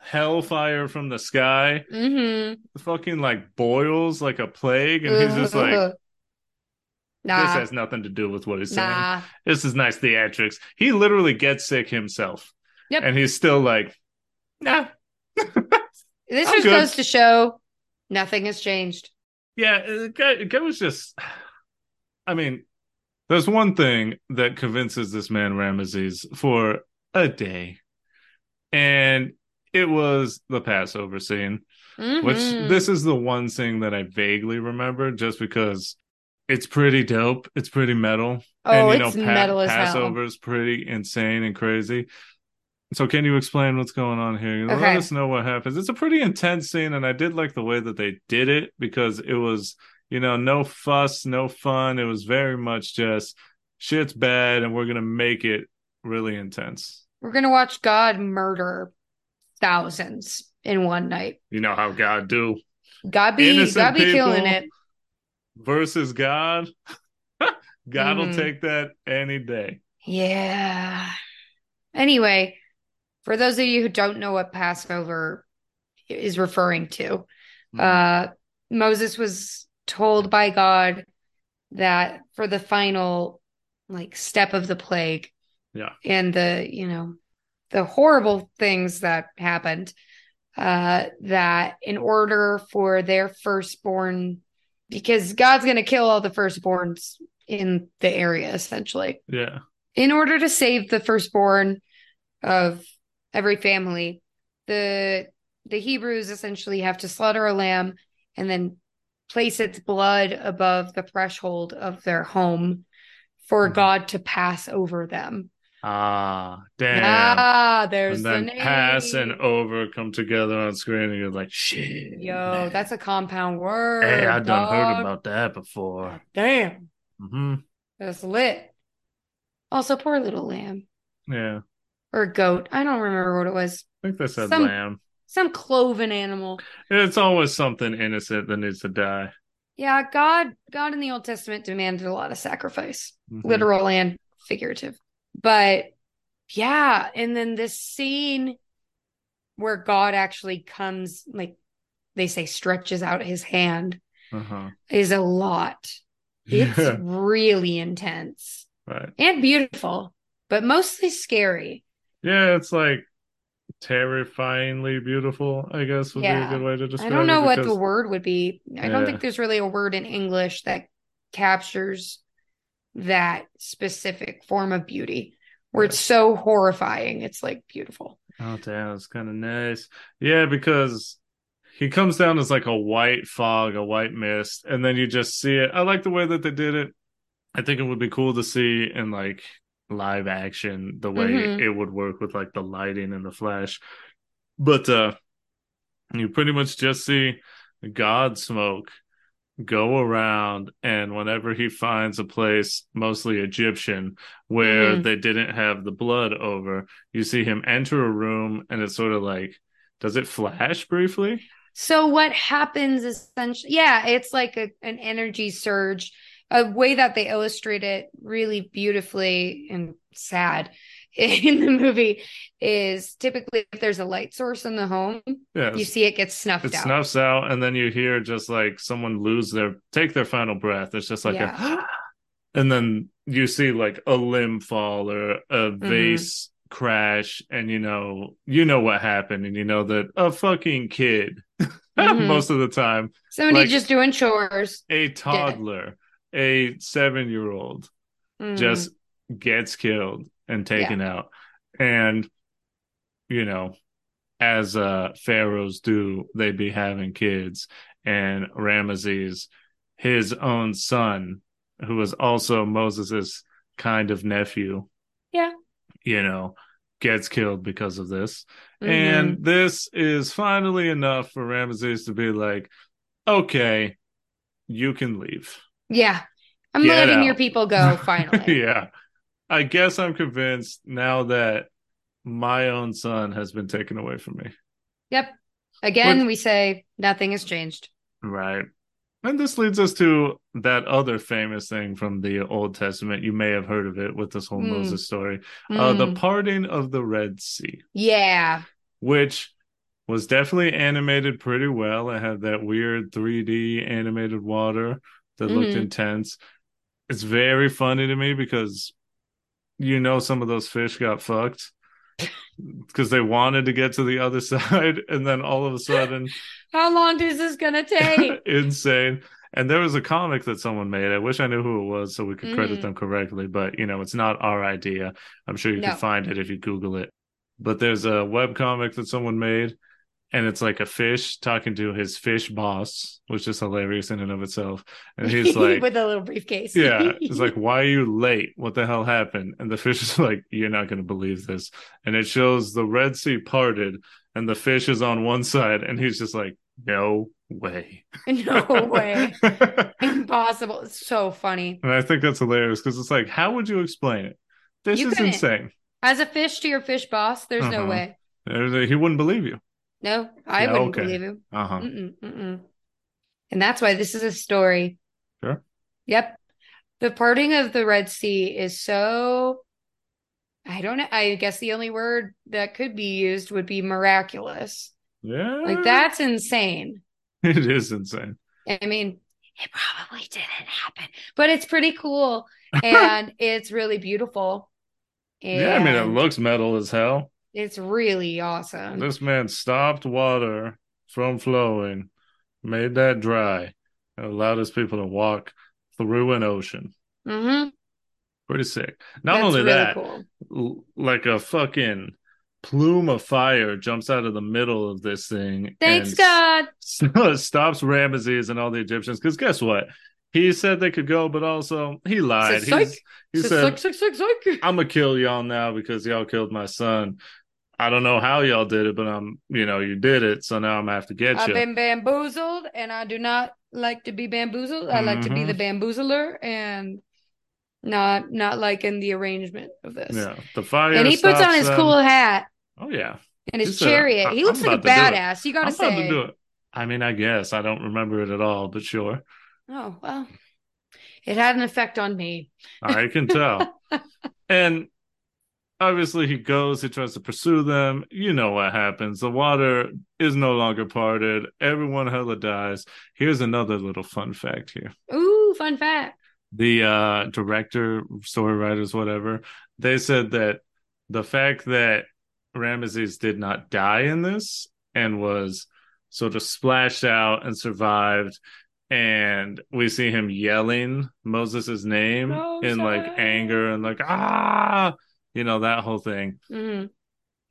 hellfire from the sky, Mhm. fucking like boils like a plague, and he's just like, nah, this has nothing to do with what he's saying. nah. This is nice theatrics. He literally gets sick himself, Yep. and he's still like, nah. This I'm just good. goes to show nothing has changed. Yeah, it it goes just. I mean, there's one thing that convinces this man Ramesses for a day, and it was the Passover scene. Which Mhm. this is the one thing that I vaguely remember, just because it's pretty dope. It's pretty metal, oh, and you it's know, Pa- metal as hell. Passover is pretty insane and crazy. So, can you explain what's going on here? Okay. Let us know what happens. It's a pretty intense scene, and I did like the way that they did it because it was, you know, no fuss, no fun. It was very much just shit's bad, and we're gonna make it really intense. We're gonna watch God murder thousands in one night. You know how God do God be Innocent God be killing it. versus God. God will Mhm. take that any day. Yeah. Anyway, for those of you who don't know what Passover is referring to, Hmm. uh, Moses was told by God that for the final like step of the plague, Yeah. and the you know the horrible things that happened, uh, that in order for their firstborn, because God's going to kill all the firstborns in the area essentially Yeah. in order to save the firstborn of every family, the the Hebrews essentially have to slaughter a lamb and then place its blood above the threshold of their home for Mhm. God to pass over them. Ah, damn. Ah, there's and then the name. pass and over come together on screen, and you're like, shit. Yo, man. that's a compound word. Hey, I done heard about that before. Damn, Mm-hmm. that's lit. Also, poor little lamb Yeah, or goat. I don't remember what it was. I think they said Some- lamb. Some cloven animal. It's always something innocent that needs to die. Yeah, God, God in the Old Testament demanded a lot of sacrifice, Mhm. literal and figurative. But yeah, and then this scene where God actually comes, like they say, stretches out his hand Uh-huh. is a lot. It's Yeah, really intense right. and beautiful, but mostly scary. Yeah, it's like terrifyingly beautiful, I guess would Yeah. be a good way to describe it. I don't know it. what the word would be. I don't think there's really a word in English that captures that specific form of beauty where it's so horrifying. It's like beautiful. Oh, damn, it's kind of nice. Yeah, because he comes down as like a white fog, a white mist, and then you just see it. I like the way that they did it. I think it would be cool to see in like live action the way Mhm. it would work with like the lighting and the flash. But uh you pretty much just see God smoke go around and whenever he finds a place mostly Egyptian where Mhm. they didn't have the blood over, you see him enter a room and it's sort of like does it flash briefly? So what happens essentially? Yeah, it's like a, an energy surge. A way that they illustrate it really beautifully and sad in the movie is typically if there's a light source in the home, Yeah. you see it gets snuffed it out. snuffs out and then you hear just like someone lose their take their final breath it's just like a and then you see like a limb fall or a Mm-hmm. vase crash and you know you know what happened and you know that a fucking kid Mhm. most of the time Somebody like- just doing chores. a toddler a seven year old Mm. just gets killed and taken out and you know as uh pharaohs do they be having kids and ramesses his own son who was also moses's kind of nephew Yeah. you know gets killed because of this Mhm. and this is finally enough for ramesses to be like okay you can leave yeah, I'm Get letting out. your people go finally. yeah. I guess I'm convinced now that my own son has been taken away from me. Yep. Again, Which- we say nothing has changed. Right. And this leads us to that other famous thing from the Old Testament. You may have heard of it with this whole Mm. Moses story. Uh, the Mm. parting of the Red Sea, yeah. which was definitely animated pretty well. It had that weird 3D animated water that looked Mhm. intense. It's very funny to me because you know some of those fish got fucked because they wanted to get to the other side and then all of a sudden How long is this gonna take? insane and there was a comic that someone made i wish i knew who it was so we could credit Mhm. them correctly but you know it's not our idea i'm sure you No. can find it if you google it but there's a web comic that someone made and it's like a fish talking to his fish boss which is hilarious in and of itself and he's like with a little briefcase. yeah, it's like, why are you late? What the hell happened? And the fish is like, you're not going to believe this. And it shows the Red Sea parted, and the fish is on one side, and he's just like, no way. no way. Impossible. It's so funny. and I think that's hilarious because it's like, how would you explain it? This You is couldn't. insane. As a fish to your fish boss, there's no Uh-huh. way. There's- He wouldn't believe you. No, I Yeah, wouldn't okay. believe him. Uh huh. Mm-mm, mm-mm. And that's why this is a story. Sure. Yep. The parting of the Red Sea is so, I don't know. I guess the only word that could be used would be miraculous. Yeah. Like, that's insane. It is insane. I mean, it probably didn't happen, but it's pretty cool and it's really beautiful. yeah, I mean, it looks metal as hell. It's really awesome. This man stopped water from flowing, made that dry, and allowed his people to walk through an ocean. hmm Pretty sick. Not That's only really that, cool. like a fucking plume of fire jumps out of the middle of this thing. Thanks, God. stops Ramesses and all the Egyptians. Because guess what? He said they could go, but also he lied. He said. I'm gonna kill y'all now because y'all killed my son. I don't know how y'all did it, but I'm, you know, you did it, so now I'm gonna have to get you. I've been bamboozled, and I do not like to be bamboozled. I like to be the mm-hmm. bamboozler, and not not liking the arrangement of this. Yeah, the fire. and he puts on his them. cool hat Oh yeah, and his He said, chariot. "I- he I'm looks like a about to do it." badass. You gotta I'm say. to do it. I mean, I guess I don't remember it at all, but sure, Oh well, it had an effect on me. I can tell. and obviously, he goes. He tries to pursue them. You know what happens? The water is no longer parted. Everyone hella dies. Here's another little fun fact here. Ooh, fun fact. the uh director story writers whatever they said that the fact that ramesses did not die in this and was sort of splashed out and survived and we see him yelling moses's name in like anger and like ah you know that whole thing hmm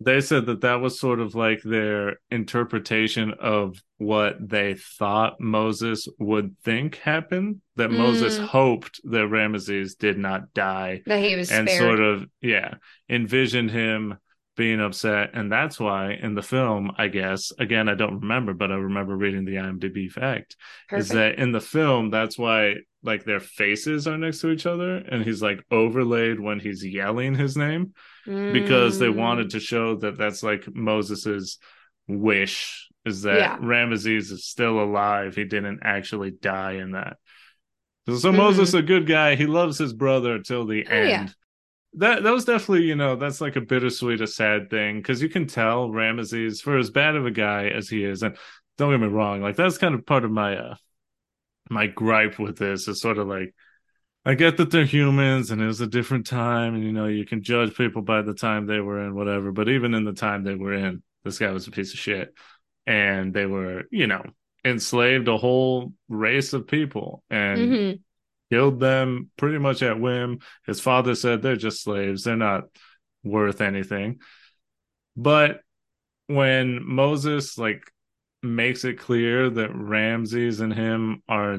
they said that that was sort of like their interpretation of what they thought Moses would think happened. That Moses Mm. hoped that Ramesses did not die That he was and spared. sort of, yeah, envisioned him being upset. And that's why in the film, I guess, again, I don't remember, but I remember reading the IMDb fact is that in the film, that's why like their faces are next to each other and he's like overlaid when he's yelling his name because they Mm. wanted to show that that's like Moses's wish is that Yeah. Ramesses is still alive. He didn't actually die in that. So, so Mhm. Moses a good guy. He loves his brother till the Oh, yeah. That that was definitely you know that's like a bittersweet, a sad thing because you can tell Ramesses for as bad of a guy as he is, and don't get me wrong, like that's kind of part of my uh my gripe with this is sort of like I get that they're humans and it was a different time, and you know, you can judge people by the time they were in, whatever. But even in the time they were in, this guy was a piece of shit. And they were, you know, enslaved a whole race of people and Mhm. Killed them pretty much at whim. His father said they're just slaves, they're not worth anything. But when Moses like makes it clear that Ramses and him are,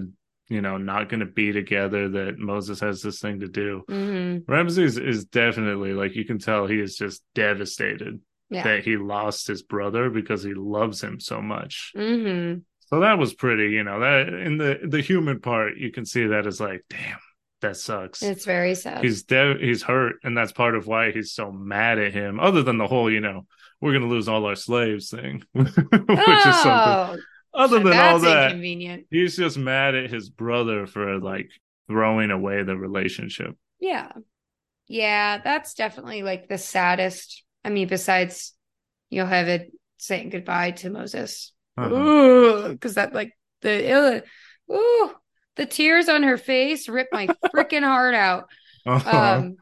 you know, not going to be together, that Moses has this thing to do. Mhm. Ramses is definitely like you can tell he is just devastated Yeah. that he lost his brother because he loves him so much. hmm So that was pretty, you know, that in the the human part, you can see that is like, damn, that sucks. It's very sad. he's de- he's hurt, and that's part of why he's so mad at him. Other than the whole, you know, we're gonna lose all our slaves thing, which is something. oh, Other than all that, he's just mad at his brother for like throwing away the relationship. Yeah. Yeah, that's definitely like the saddest. I mean, besides Yocheved saying goodbye to Moses. Uh-huh. Ooh, because that like the ooh, the tears on her face ripped my freaking heart out. Um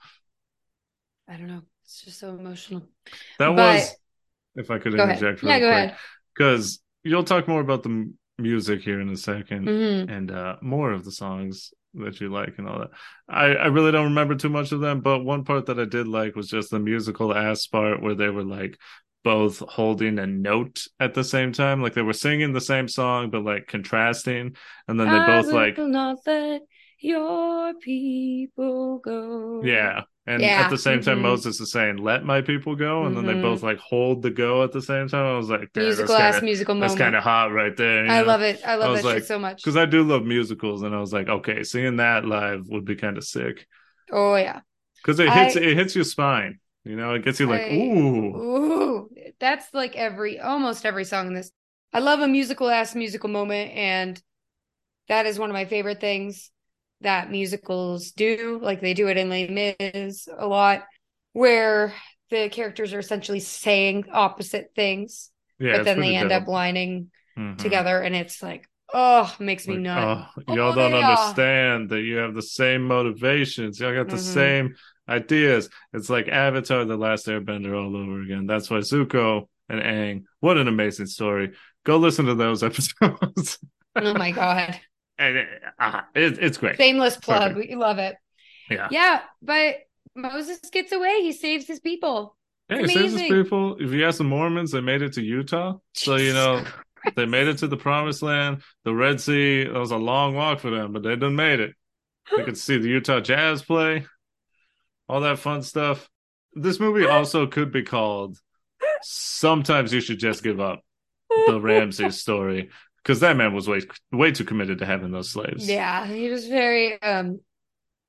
I don't know. It's just so emotional. that but- was, if I could interject, Yeah, go ahead. because you'll talk more about the music here in a 2nd Mhm. and uh, more of the songs that you like and all that. I, I really don't remember too much of them, but one part that I did like was just the musical ass part where they were like both holding a note at the same time, like they were singing the same song but like contrasting, and then they I both will like not let your people go. yeah. And Yeah, at the same time, mhm. Moses is saying, "Let my people go," and then they Mhm. both like hold the go at the same time. I was like, "Damn, Musical that's ass kinda, musical that's kind of hot right there." I love it. I love was that like- shit so much. because I do love musicals, and I was like, okay, seeing that live would be kind of sick Oh yeah. because it hits I- it hits your spine. You know, it gets you like, I- ooh, Ooh, that's like every almost every song in this. I love a musical ass musical moment, and that is one of my favorite things that musicals do. Like they do it in Les Mis a lot, where the characters are essentially saying opposite things, yeah. but then they end dope. up lining Mhm. together, and it's like, oh, makes me Like, nut. oh, y'all Oh, don't understand that you have the same motivations. Y'all got the Mhm. same ideas. It's like Avatar: The Last Airbender all over again. That's why Zuko and Aang. What an amazing story. Go listen to those episodes. Oh my god. and it, ah, it, it's great. Shameless plug. Perfect. We love it. Yeah. Yeah, but Moses gets away. He saves his people. Hey, census Amazing. people. If you ask the Mormons, they made it to Utah. So you know they made it to the Promised Land, the Red Sea. That was a long walk for them, but they done made it. They could see the Utah Jazz play, all that fun stuff. This movie also could be called "Sometimes You Should Just Give Up." The Ramsey story, because that man was way way too committed to having those slaves. Yeah, he was very um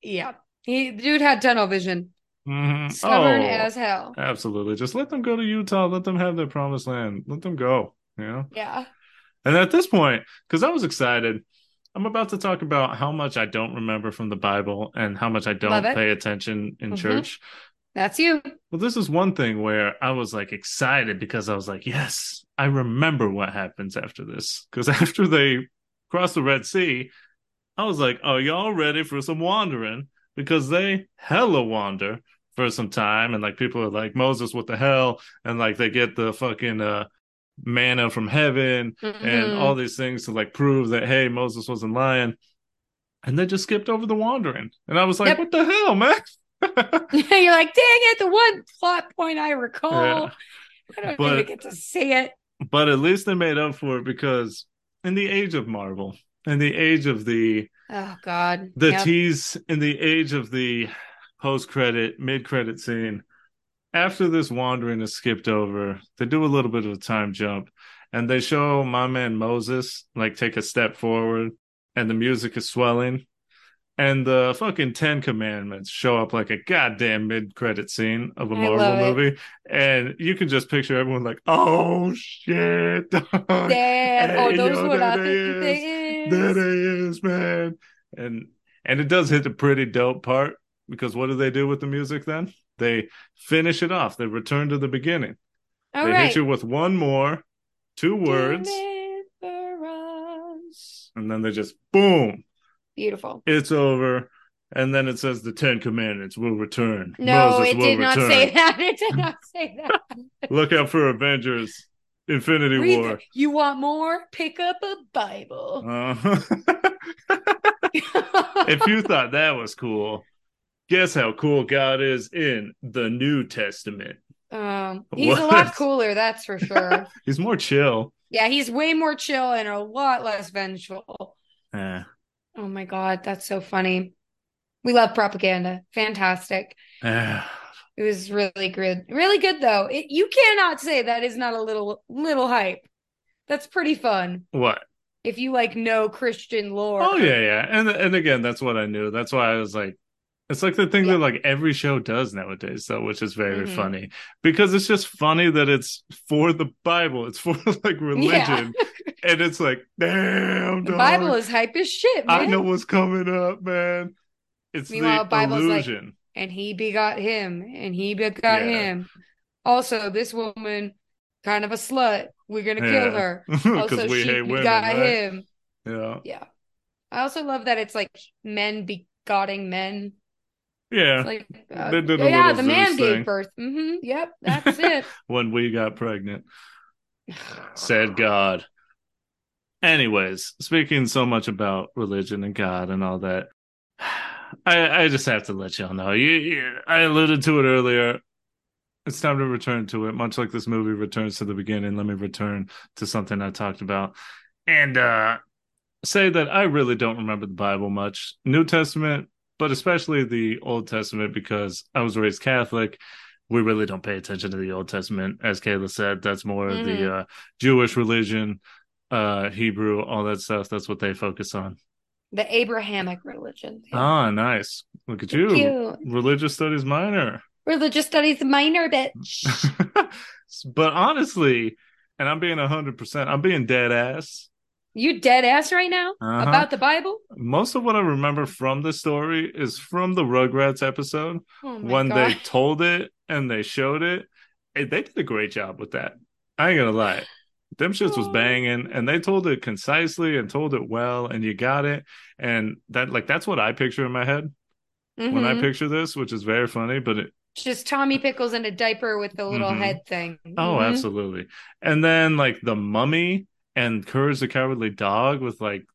yeah. He dude had tunnel vision. Mhm. Stubborn Oh, as hell. absolutely. Just let them go to Utah. Let them have their Promised Land. Let them go. You know. Yeah. And at this point, because I was excited, I'm about to talk about how much I don't remember from the Bible and how much I don't pay attention in Mhm. church. That's you. Well, this is one thing where I was like excited because I was like, yes, I remember what happens after this. Because after they cross the Red Sea, I was like, are y'all ready for some wandering? Because they hella wander for some time. And like people are like, Moses, what the hell? And like they get the fucking uh, manna from heaven and Mhm. all these things to like prove that, hey, Moses wasn't lying. And they just skipped over the wandering. And I was like, Yep. what the hell, man? You're like, dang it, the one plot point I recall. Yeah. I don't But- even get to say it. but at least they made up for it because in the age of Marvel, in the age of the Oh God. the Yep. tease, in the age of the post credit, mid credit scene, after this wandering is skipped over, they do a little bit of a time jump and they show my man Moses like take a step forward and the music is swelling. And the fucking Ten Commandments show up like a goddamn mid credit scene of a I Marvel movie. And you can just picture everyone like, oh shit. Damn. oh, Hey, those yo, what I there think they they is. There it is, man. And and it does hit a pretty dope part because what do they do with the music then? They finish it off. They return to the beginning. All they right. hit you with one more, two words, and then they just boom, Beautiful. it's over. And then it says the Ten Commandments will return. No, Moses it did not return. say that. It did not say that. Look out for Avengers Infinity Read War. you want more? Pick up a Bible. Uh-huh. if you thought that was cool, guess how cool God is in the New Testament. um, he's a lot cooler, that's for sure. He's more chill. yeah, he's way more chill and a lot less vengeful. Eh, Oh my God, that's so funny. We love propaganda. Fantastic. eh. It was really good. Really good though. It, you cannot say that is not a little little hype. That's pretty fun. What? If you like know Christian lore. Oh yeah, yeah. And and again, that's what I knew. That's why I was like, it's like the thing Yeah. that like every show does nowadays, though, which is very Mhm. funny because it's just funny that it's for the Bible, it's for like religion, and it's like, damn, The dog, Bible is hype as shit, man. I know what's coming up, man. It's Meanwhile, the Bible's like- illusion. and he begot him, and he begot Yeah. him. Also, this woman, kind of a slut. We're gonna kill her. Also, we she hate women, begot right? him. Yeah, Yeah. I also love that it's like men begoting men. Yeah. It's like, uh, They did a yeah, the man Zeus gave thing. birth. hmm Yep, that's it. when we got pregnant, said God. Anyways, speaking so much about religion and God and all that, I I just have to let y'all know. You, you I alluded to it earlier. It's time to return to it, much like this movie returns to the beginning. Let me return to something I talked about, and uh say that I really don't remember the Bible much, New Testament, but especially the Old Testament because I was raised Catholic. We really don't pay attention to the Old Testament, as Kayla said. That's more of the uh, Jewish religion, uh, Hebrew, all that stuff. That's what they focus on. The Abrahamic religion. Ah, nice. Look at you, Cute. religious studies minor. Religious studies minor, bitch. but honestly, and I'm being hundred percent, I'm being dead ass. You dead ass right now Uh-huh. about the Bible? Most of what I remember from the story is from the Rugrats episode Oh when God. they told it and they showed it. Hey, they did a great job with that. I ain't gonna lie. Them shits was Oh. banging and they told it concisely and told it well and you got it. And that like that's what I picture in my head when I Mhm. picture this, which is very funny, but it Just Tommy Pickles in a diaper with the little Mhm. head thing. oh Mhm. absolutely. And then like the mummy and Courage the Cowardly Dog with like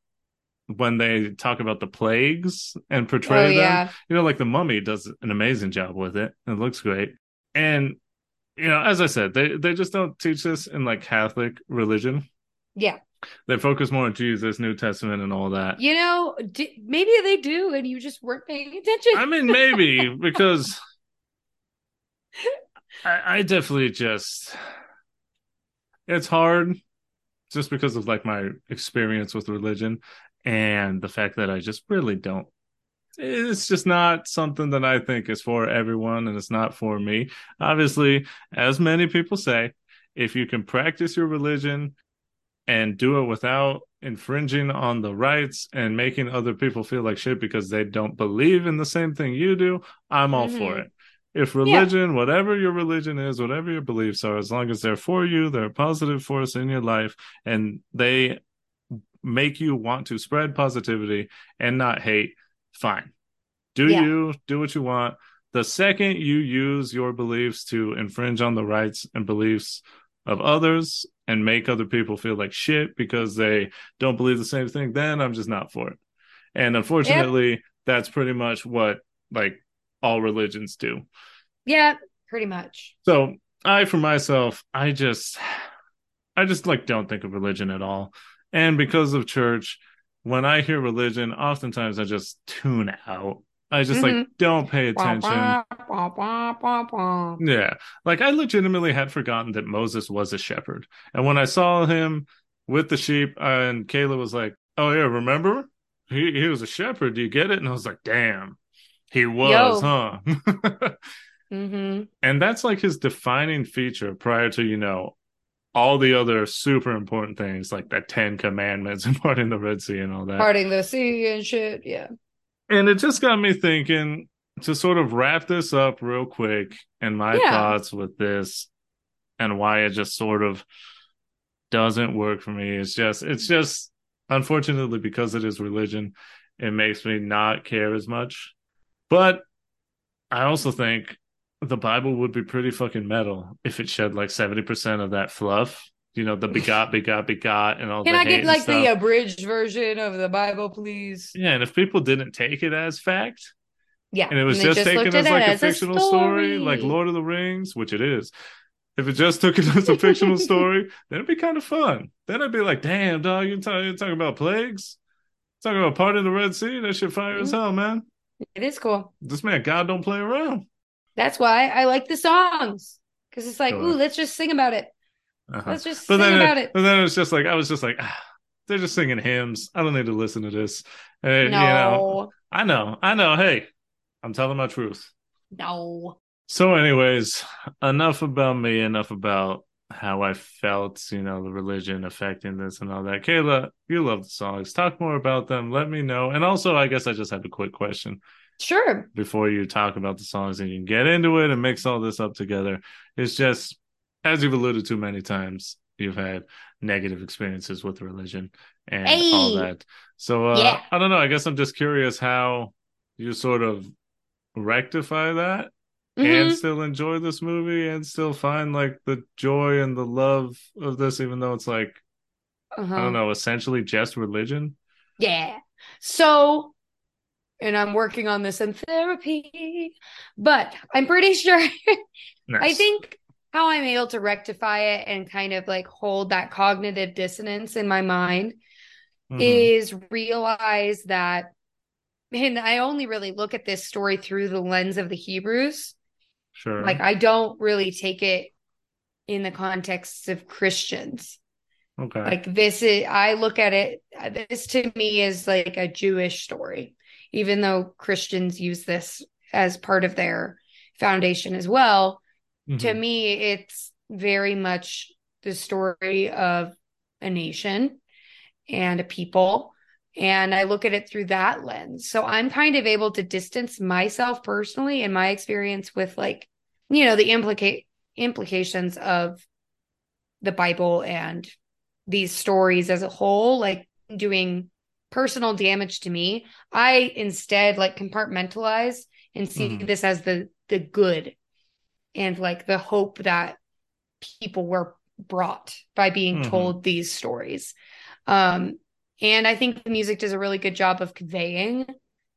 when they talk about the plagues and portray Oh them. yeah. you know, like the mummy does an amazing job with it. It looks great. And you know, as I said, they they just don't teach this in like Catholic religion. Yeah. They focus more on Jesus, New Testament, and all that. You know, d- maybe they do, and you just weren't paying attention. I mean, maybe because I, I definitely just it's hard just because of like my experience with religion and the fact that I just really don't it's just not something that I think is for everyone and it's not for me. Obviously, as many people say, if you can practice your religion and do it without infringing on the rights and making other people feel like shit because they don't believe in the same thing you do, I'm all mm-hmm. for it. If religion, yeah. whatever your religion is, whatever your beliefs are, as long as they're for you, they're a positive force in your life, and they make you want to spread positivity and not hate, fine. Do yeah. you do what you want? The second you use your beliefs to infringe on the rights and beliefs of others and make other people feel like shit because they don't believe the same thing, then I'm just not for it. And unfortunately, yep. that's pretty much what like all religions do. Yeah, pretty much. So I, for myself, I just, I just like don't think of religion at all. And because of church, when I hear religion, oftentimes I just tune out. I just mm-hmm. like don't pay attention. yeah. Like I legitimately had forgotten that Moses was a shepherd. And when I saw him with the sheep and Kayla was like, Oh yeah, remember? He he was a shepherd. Do you get it? And I was like, damn. He was, Yo. huh? mm-hmm. And that's like his defining feature prior to, you know, all the other super important things like the Ten Commandments and parting the Red Sea and all that. Parting the sea and shit. Yeah. And it just got me thinking to sort of wrap this up real quick and my yeah. thoughts with this and why it just sort of doesn't work for me. It's just, it's just, unfortunately, because it is religion, it makes me not care as much but I also think the Bible would be pretty fucking metal if it shed like 70% of that fluff. You know, the begot, begot, begot, and all Can I get like the abridged version of the Bible, please? Yeah, and if people didn't take it as fact, yeah, and it was just, just taken as like as a fictional a story. story, like Lord of the Rings, which it is. If it just took it as a fictional story, then it'd be kind of fun. Then I'd be like, damn, dog, you're, talking, you're talking about plagues? Talking about part of the Red Sea? That shit fire mm-hmm. as hell, man. It is cool. This man, God don't play around. That's why I like the songs because it's like, ooh, let's just sing about it. Uh-huh. Let's just but sing about it. But then it's just like I was just like, ah, they're just singing hymns. I don't need to listen to this. no, you know, I know, I know. Hey, I'm telling my truth. No. So, anyways, enough about me. Enough about how I felt, you know, the religion affecting this and all that. Kayla, you love the songs. Talk more about them. Let me know. And also, I guess I just have a quick question. Sure. Before you talk about the songs and you can get into it and mix all this up together, it's just, as you've alluded to many times, you've had negative experiences with religion and hey. all that. So, uh, yeah. I don't know. I guess I'm just curious how you sort of rectify that mm-hmm. and still enjoy this movie and still find like the joy and the love of this, even though it's like uh-huh. I don't know, essentially just religion. Yeah. So, and I'm working on this in therapy, but I'm pretty sure. nice. I think how I'm able to rectify it and kind of like hold that cognitive dissonance in my mind mm-hmm. is realize that and I only really look at this story through the lens of the Hebrews. Sure. Like I don't really take it in the context of Christians. Okay. Like this is I look at it this to me is like a Jewish story. Even though Christians use this as part of their foundation as well, mm-hmm. to me it's very much the story of a nation and a people and I look at it through that lens. So I'm kind of able to distance myself personally in my experience with like, you know, the implicate implications of the Bible and these stories as a whole, like doing personal damage to me. I instead like compartmentalize and see mm-hmm. this as the the good and like the hope that people were brought by being mm-hmm. told these stories. Um and I think the music does a really good job of conveying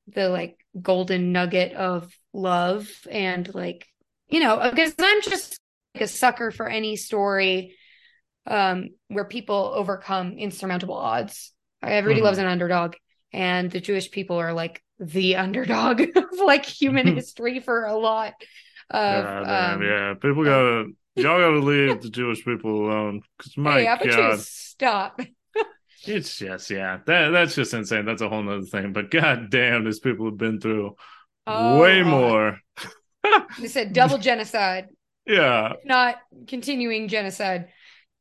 the like golden nugget of love and like, you know, because I'm just like a sucker for any story um, where people overcome insurmountable odds. Everybody Mhm. loves an underdog, and the Jewish people are like the underdog of like human history for a lot of. yeah, um, yeah. People gotta y'all gotta leave the Jewish people alone. Cause my Hey, God, stop? It's just yeah, that that's just insane. That's a whole nother thing. But god damn, these people have been through Oh, way uh, more. They said double genocide, Yeah. not continuing genocide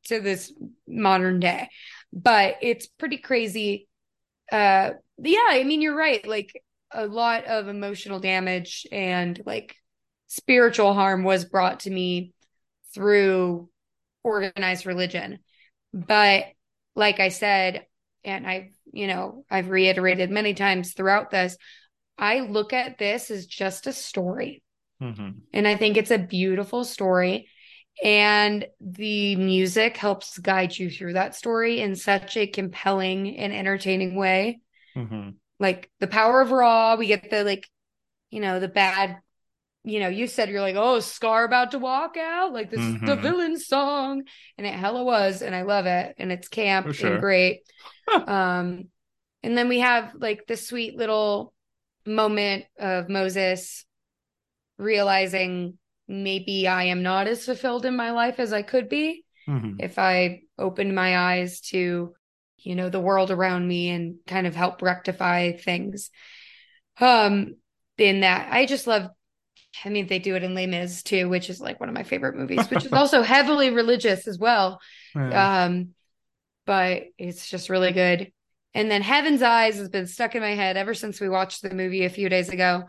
to this modern day. But it's pretty crazy. Uh, yeah, I mean, you're right. Like a lot of emotional damage and like spiritual harm was brought to me through organized religion. But like I said, and I, you know, I've reiterated many times throughout this, I look at this as just a story. hmm And I think it's a beautiful story. And the music helps guide you through that story in such a compelling and entertaining way. hmm Like the power of Ra, we get the like, you know, the bad, you know, you said you're like, oh, Scar about to walk out. Like this is the villain song. And it hella was. And I love it. And it's camp sure. and great. um, and then we have like the sweet little moment of Moses realizing maybe I am not as fulfilled in my life as I could be hmm if I opened my eyes to, you know, the world around me and kind of help rectify things. Um, in that I just love I mean, they do it in Les Mis too, which is like one of my favorite movies, which is also heavily religious as well. Yeah. Um, but it's just really good. And then Heaven's Eyes has been stuck in my head ever since we watched the movie a few days ago.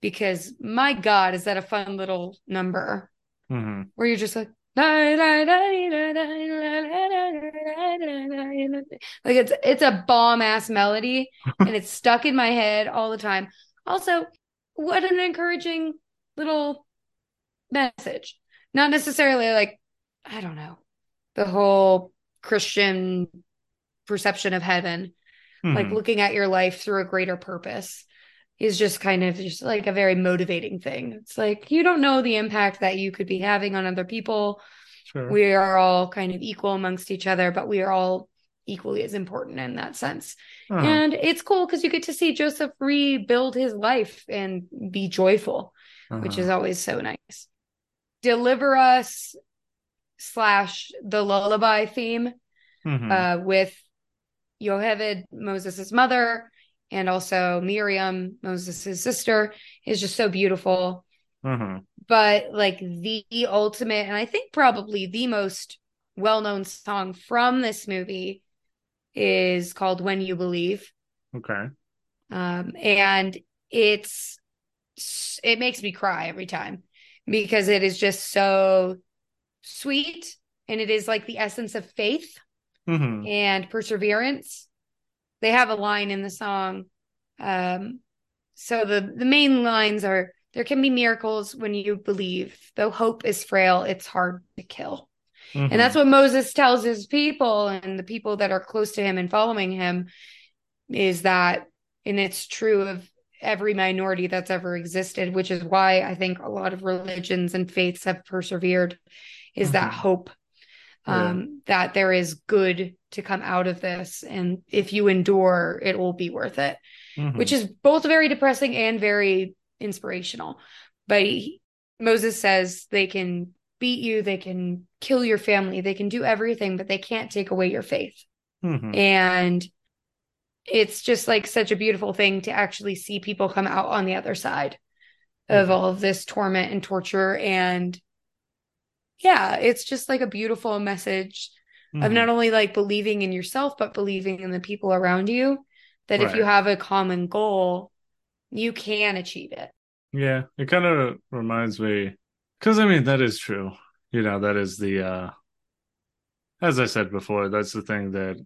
Because my God, is that a fun little number hmm where you're just like, like it's it's a bomb ass melody and it's stuck in my head all the time. Also, what an encouraging little message. Not necessarily like, I don't know, the whole Christian perception of heaven, like Mhm. looking at your life through a greater purpose is just kind of just like a very motivating thing. It's like you don't know the impact that you could be having on other people. Sure. We are all kind of equal amongst each other, but we are all equally as important in that sense. Uh-huh. And it's cool because you get to see Joseph rebuild his life and be joyful, which Uh-huh. is always so nice. Deliver us slash the lullaby theme Mhm. uh, with Yocheved, Moses' mother, and also Miriam, Moses' sister, is just so beautiful. Uh-huh. But like the ultimate, and I think probably the most well known song from this movie is called When You Believe. Okay. Um, and it's it makes me cry every time because it is just so sweet and it is like the essence of faith hmm and perseverance. They have a line in the song. Um, so the the main lines are there can be miracles when you believe, though hope is frail, it's hard to kill. Mm-hmm. And that's what Moses tells his people and the people that are close to him and following him is that, and it's true of every minority that's ever existed, which is why I think a lot of religions and faiths have persevered, is that Mhm. hope Yeah. um, that there is good to come out of this. And if you endure, it will be worth it, Mhm. which is both very depressing and very inspirational. But he, Moses says they can beat you, they can kill your family, they can do everything, but they can't take away your faith. Mhm. And it's just like such a beautiful thing to actually see people come out on the other side of Mhm. all of this torment and torture. And yeah, it's just like a beautiful message of Mhm. not only like believing in yourself, but believing in the people around you. That if you have a common goal, you can achieve it. Yeah, it kind of reminds me, because I mean, that is true. You know, that is the, uh, as I said before, that's the thing that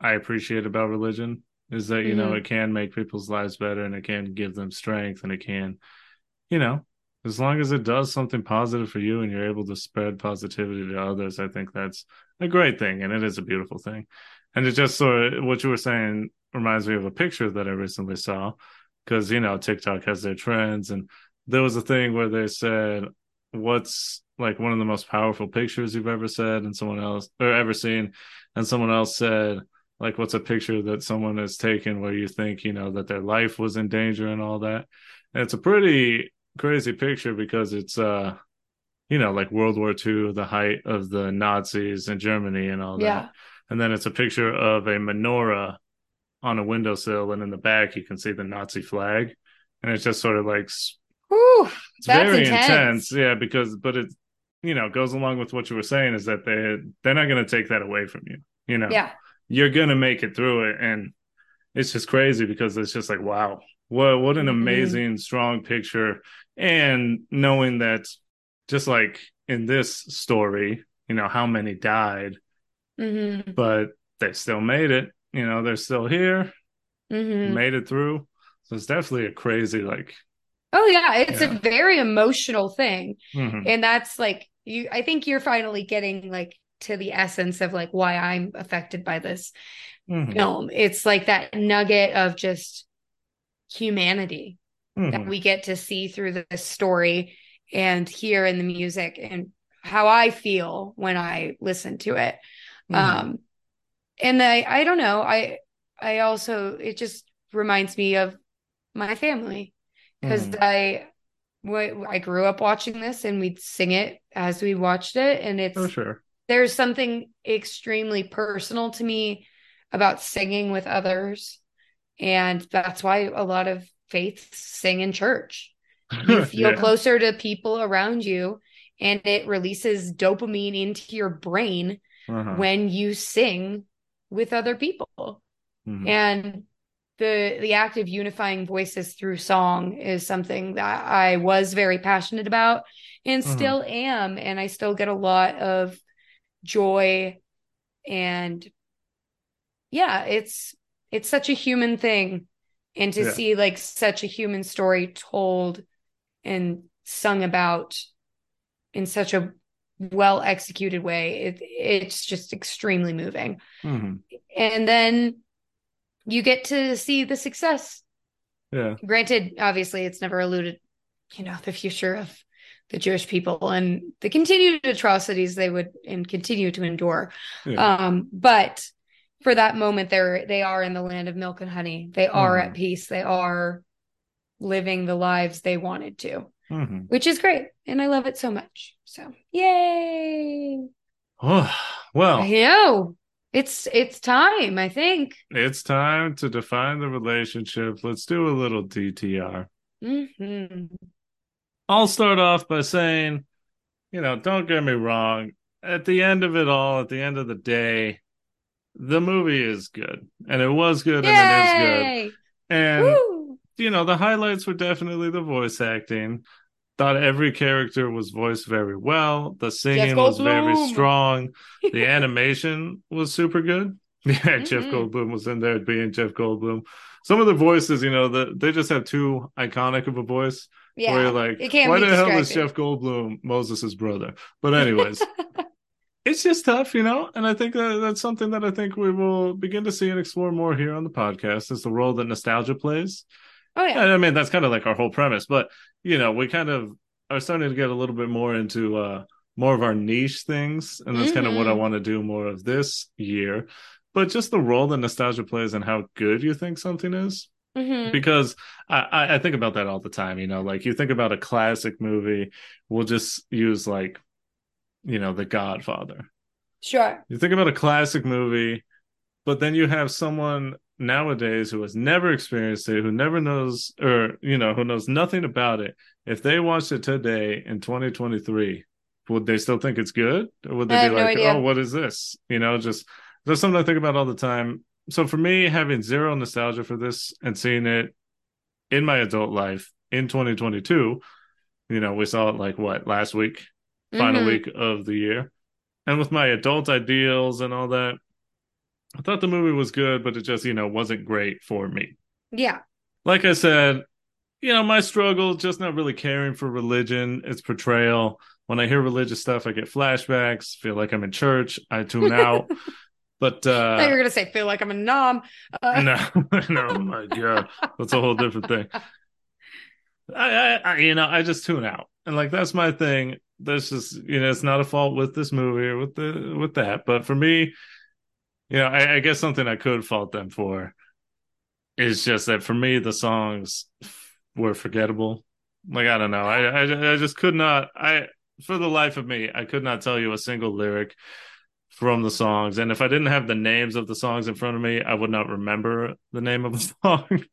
I appreciate about religion is that, you know, Mhm. it can make people's lives better and it can give them strength and it can, you know, as long as it does something positive for you and you're able to spread positivity to others, I think that's a great thing and it is a beautiful thing. And it just sort of what you were saying reminds me of a picture that I recently saw because, you know, TikTok has their trends and there was a thing where they said, what's like one of the most powerful pictures you've ever said and someone else or ever seen. And someone else said like what's a picture that someone has taken where you think you know that their life was in danger and all that? And it's a pretty crazy picture because it's uh you know like world war ii the height of the nazis in germany and all that. Yeah. and then it's a picture of a menorah on a windowsill and in the back you can see the nazi flag. And it's just sort of like Whew, it's That's very intense. intense. yeah because but it you know goes along with what you were saying is that they they're not going to take that away from you you know yeah. you're gonna make it through it and it's just crazy because it's just like wow what what an Mhm. amazing strong picture and knowing that just like in this story you know how many died hmm but they still made it you know they're still here hmm made it through so it's definitely a crazy like Oh yeah, it's Yeah. a very emotional thing. mhm, And that's like you I think you're finally getting like to the essence of like why I'm affected by this mhm, film. It's like that nugget of just humanity that mhm, we get to see through this story and hear in the music and how I feel when I listen to it. mhm. Um and I I don't know, I I also it just reminds me of my family because Mhm. I grew up watching this and we'd sing it as we watched it and it's for sure there's something extremely personal to me about singing with others and that's why a lot of faiths sing in church you feel Yeah. closer to people around you and it releases dopamine into your brain Uh-huh. when you sing with other people Mhm. and the the act of unifying voices through song is something that I was very passionate about and Mhm. still am and I still get a lot of joy and yeah it's it's such a human thing and to Yeah. see like such a human story told and sung about in such a well executed way it it's just extremely moving Mhm. and then you get to see the success. yeah Granted, obviously, it's never alluded, you know, the future of the Jewish people and the continued atrocities they would and continue to endure. yeah Um, but for that moment, they're they are in the land of milk and honey. They are Mhm. at peace. They are living the lives they wanted to, Mhm. which is great, and I love it so much. So, yay! Oh, well I know it's it's time. I think. It's time to define the relationship. Let's do a little DTR. hmm I'll start off by saying, you know, don't get me wrong. At the end of it all, at the end of the day, the movie is good. And it was good and it is good. And, Woo! you know, the highlights were definitely the voice acting. Thought every character was voiced very well. The singing was very strong. The animation was super good. Yeah, Jeff Mhm. Goldblum was in there being Jeff Goldblum. Some of the voices, you know, the, they just have too iconic of a voice. Where Yeah, you're like, why the hell is. Jeff Goldblum Moses' brother? But anyways, it's just tough, you know. And I think that that's something that I think we will begin to see and explore more here on the podcast is the role that nostalgia plays. oh yeah, And I mean, that's kind of like our whole premise, but you know, we kind of are starting to get a little bit more into uh more of our niche things, and that's kind of what I Mhm. want to do more of this year. But just the role that nostalgia plays and how good you think something is Mhm. because I I think about that all the time. You know, like you think about a classic movie, we'll just use like, you know, The Godfather. sure. You think about a classic movie, but then you have someone nowadays who has never experienced it, who never knows, or you know, who knows nothing about it. If they watched it today in 2023, would they still think it's good, or would they be like, idea. "Oh, what is this?" You know, just that's something I think about all the time. So for me, having zero nostalgia for this and seeing it in my adult life in 2022, you know, we saw it like what last week, final Mhm. week of the year. And with my adult ideals and all that, I thought the movie was good, but it just, you know, wasn't great for me. Yeah, Like I said, you know, my struggle just not really caring for religion, its portrayal. When I hear religious stuff, I get flashbacks, feel like I'm in church, I tune out. but I thought you uh were gonna say feel like I'm a nom. Uh, no, no, my god. That's a whole different thing. I, I, I, you know, I just tune out, and like that's my thing. That's just you know, it's not a fault with this movie or with the with that. But for me, you know, I, I guess something I could fault them for is just that for me the songs were forgettable. Like I don't know, I I, I just could not. I for the life of me, I could not tell you a single lyric from the songs. And if I didn't have the names of the songs in front of me, I would not remember the name of the song.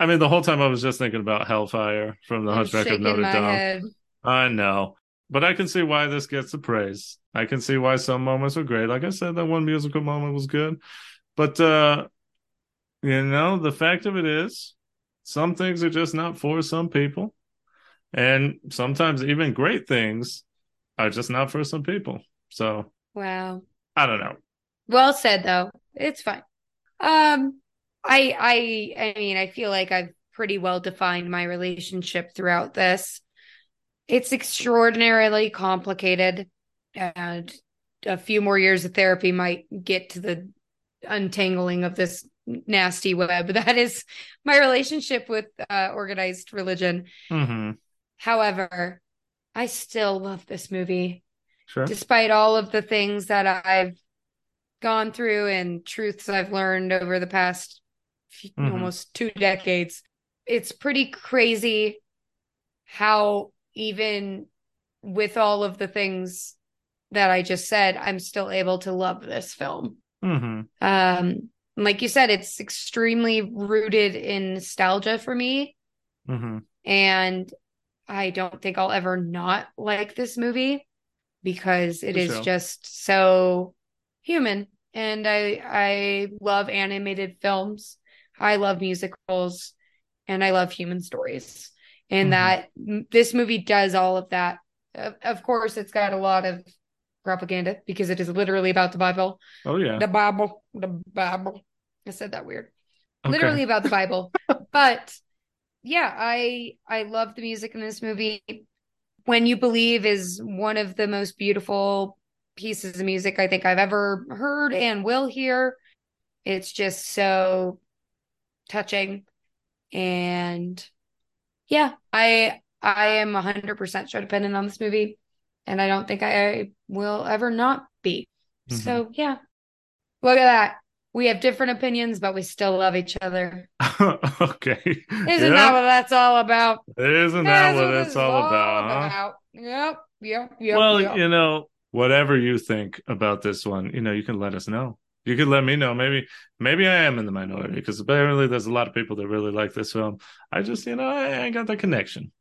I mean, the whole time I was just thinking about Hellfire from the I'm Hunchback of Notre Dame. head. I know. But I can see why this gets the praise. I can see why some moments were great. Like I said, that one musical moment was good. But uh you know, the fact of it is some things are just not for some people. And sometimes even great things are just not for some people. So Wow. I don't know. Well said though. It's fine. Um I I I mean I feel like I've pretty well defined my relationship throughout this. It's extraordinarily complicated and a few more years of therapy might get to the untangling of this nasty web that is my relationship with uh, organized religion. hmm However, I still love this movie Sure. despite all of the things that I've gone through and truths I've learned over the past few- Mhm. almost two decades. It's pretty crazy how, even with all of the things that I just said, I'm still able to love this film. hmm Um, like you said, it's extremely rooted in nostalgia for me. hmm And I don't think I'll ever not like this movie because it For is sure. just so human. And I I love animated films. I love musicals and I love human stories. And Mhm. that this movie does all of that. Of, of course, it's got a lot of propaganda because it is literally about the Bible. Oh yeah. The Bible, the Bible. I said that weird Okay. literally about the Bible. but yeah, I I love the music in this movie. When You Believe is one of the most beautiful pieces of music I think I've ever heard and will hear. It's just so touching. And yeah, I I am 100% show dependent on this movie and I don't think I will ever not be. Mhm. So yeah. Look at that. We have different opinions, but we still love each other. okay. Isn't that what that's all about? Isn't that That's what it's is all about? about. Yep, yep, yep. well, yep. you know, whatever you think about this one, you know, you can let us know. You could let me know. Maybe, maybe I am in the minority because apparently there's a lot of people that really like this film. I just, you know, I ain't got that connection.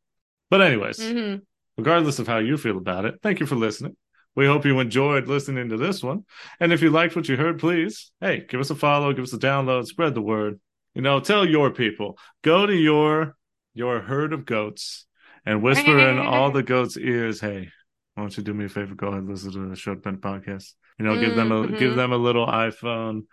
But anyways, Mhm. regardless of how you feel about it, thank you for listening. We hope you enjoyed listening to this one. And if you liked what you heard, please, hey, give us a follow, give us a download, spread the word. You know, tell your people. Go to your your herd of goats and whisper in all the goats' ears, hey, why don't you do me a favor? Go ahead and listen to the Short Pen podcast. You know, give them a Mhm. give them a little iPhone,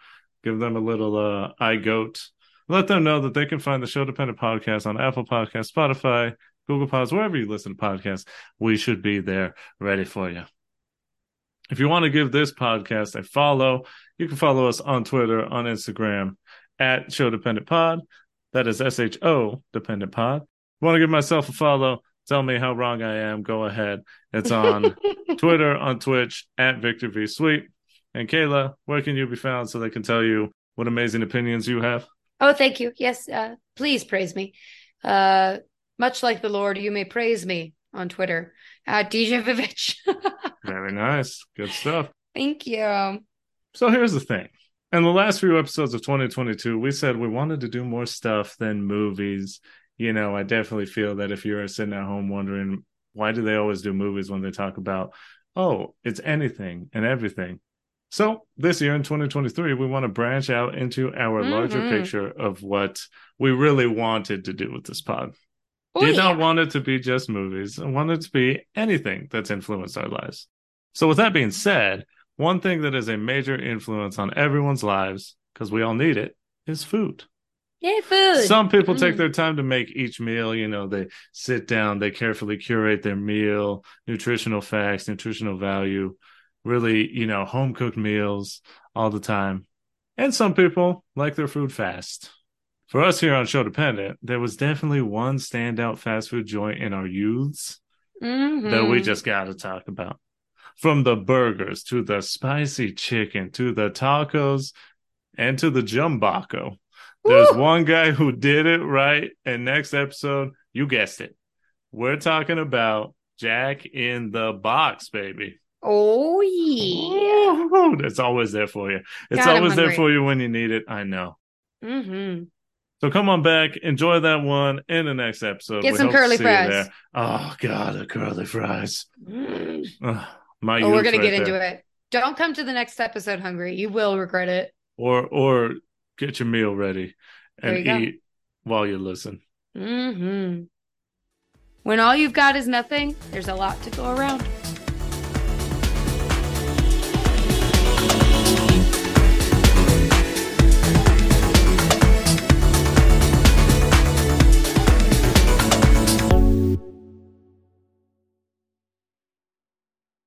give them a little uh iGoat. Let them know that they can find the Show Dependent podcast on Apple Podcasts, Spotify, Google Pods, wherever you listen to podcasts. We should be there ready for you. If you want to give this podcast a follow, you can follow us on Twitter, on Instagram at Show Dependent Pod. That is S H O Dependent Pod. Want to give myself a follow? Tell me how wrong I am. Go ahead. It's on Twitter, on Twitch at Victor V Sweet. And Kayla, where can you be found so they can tell you what amazing opinions you have? Oh, thank you. Yes, uh, please praise me. Uh, much like the Lord, you may praise me on Twitter at DJ Vivitch. Very nice. Good stuff. thank you. So here's the thing. In the last few episodes of 2022, we said we wanted to do more stuff than movies. You know, I definitely feel that if you're sitting at home wondering why do they always do movies when they talk about, oh, it's anything and everything. So this year in 2023, we want to branch out into our larger Mhm. picture of what we really wanted to do with this pod. Oh, Did not want it to be just movies. I wanted it to be anything that's influenced our lives. So, with that being said, one thing that is a major influence on everyone's lives, because we all need it, is food. Yay, food. Some people take Mm. their time to make each meal. You know, they sit down, they carefully curate their meal, nutritional facts, nutritional value, really, you know, home cooked meals all the time. And some people like their food fast. For us here on Show Dependent, there was definitely one standout fast food joint in our youths Mhm. that we just got to talk about. From the burgers to the spicy chicken to the tacos and to the jumbaco. There's Woo! one guy who did it right. And next episode, you guessed it. We're talking about Jack in the Box, baby. Oh yeah. Ooh, That's always there for you. It's God, always there for you when you need it. I know. Mm-hmm. So come on back, enjoy that one in the next episode. Get We some curly fries. there. Oh God, the curly fries. Mm. Ugh, my Oh, we're gonna right get into it. Don't come to the next episode hungry. You will regret it. Or or get your meal ready and you go. eat while you listen. Mm-hmm. When all you've got is nothing, there's a lot to go around.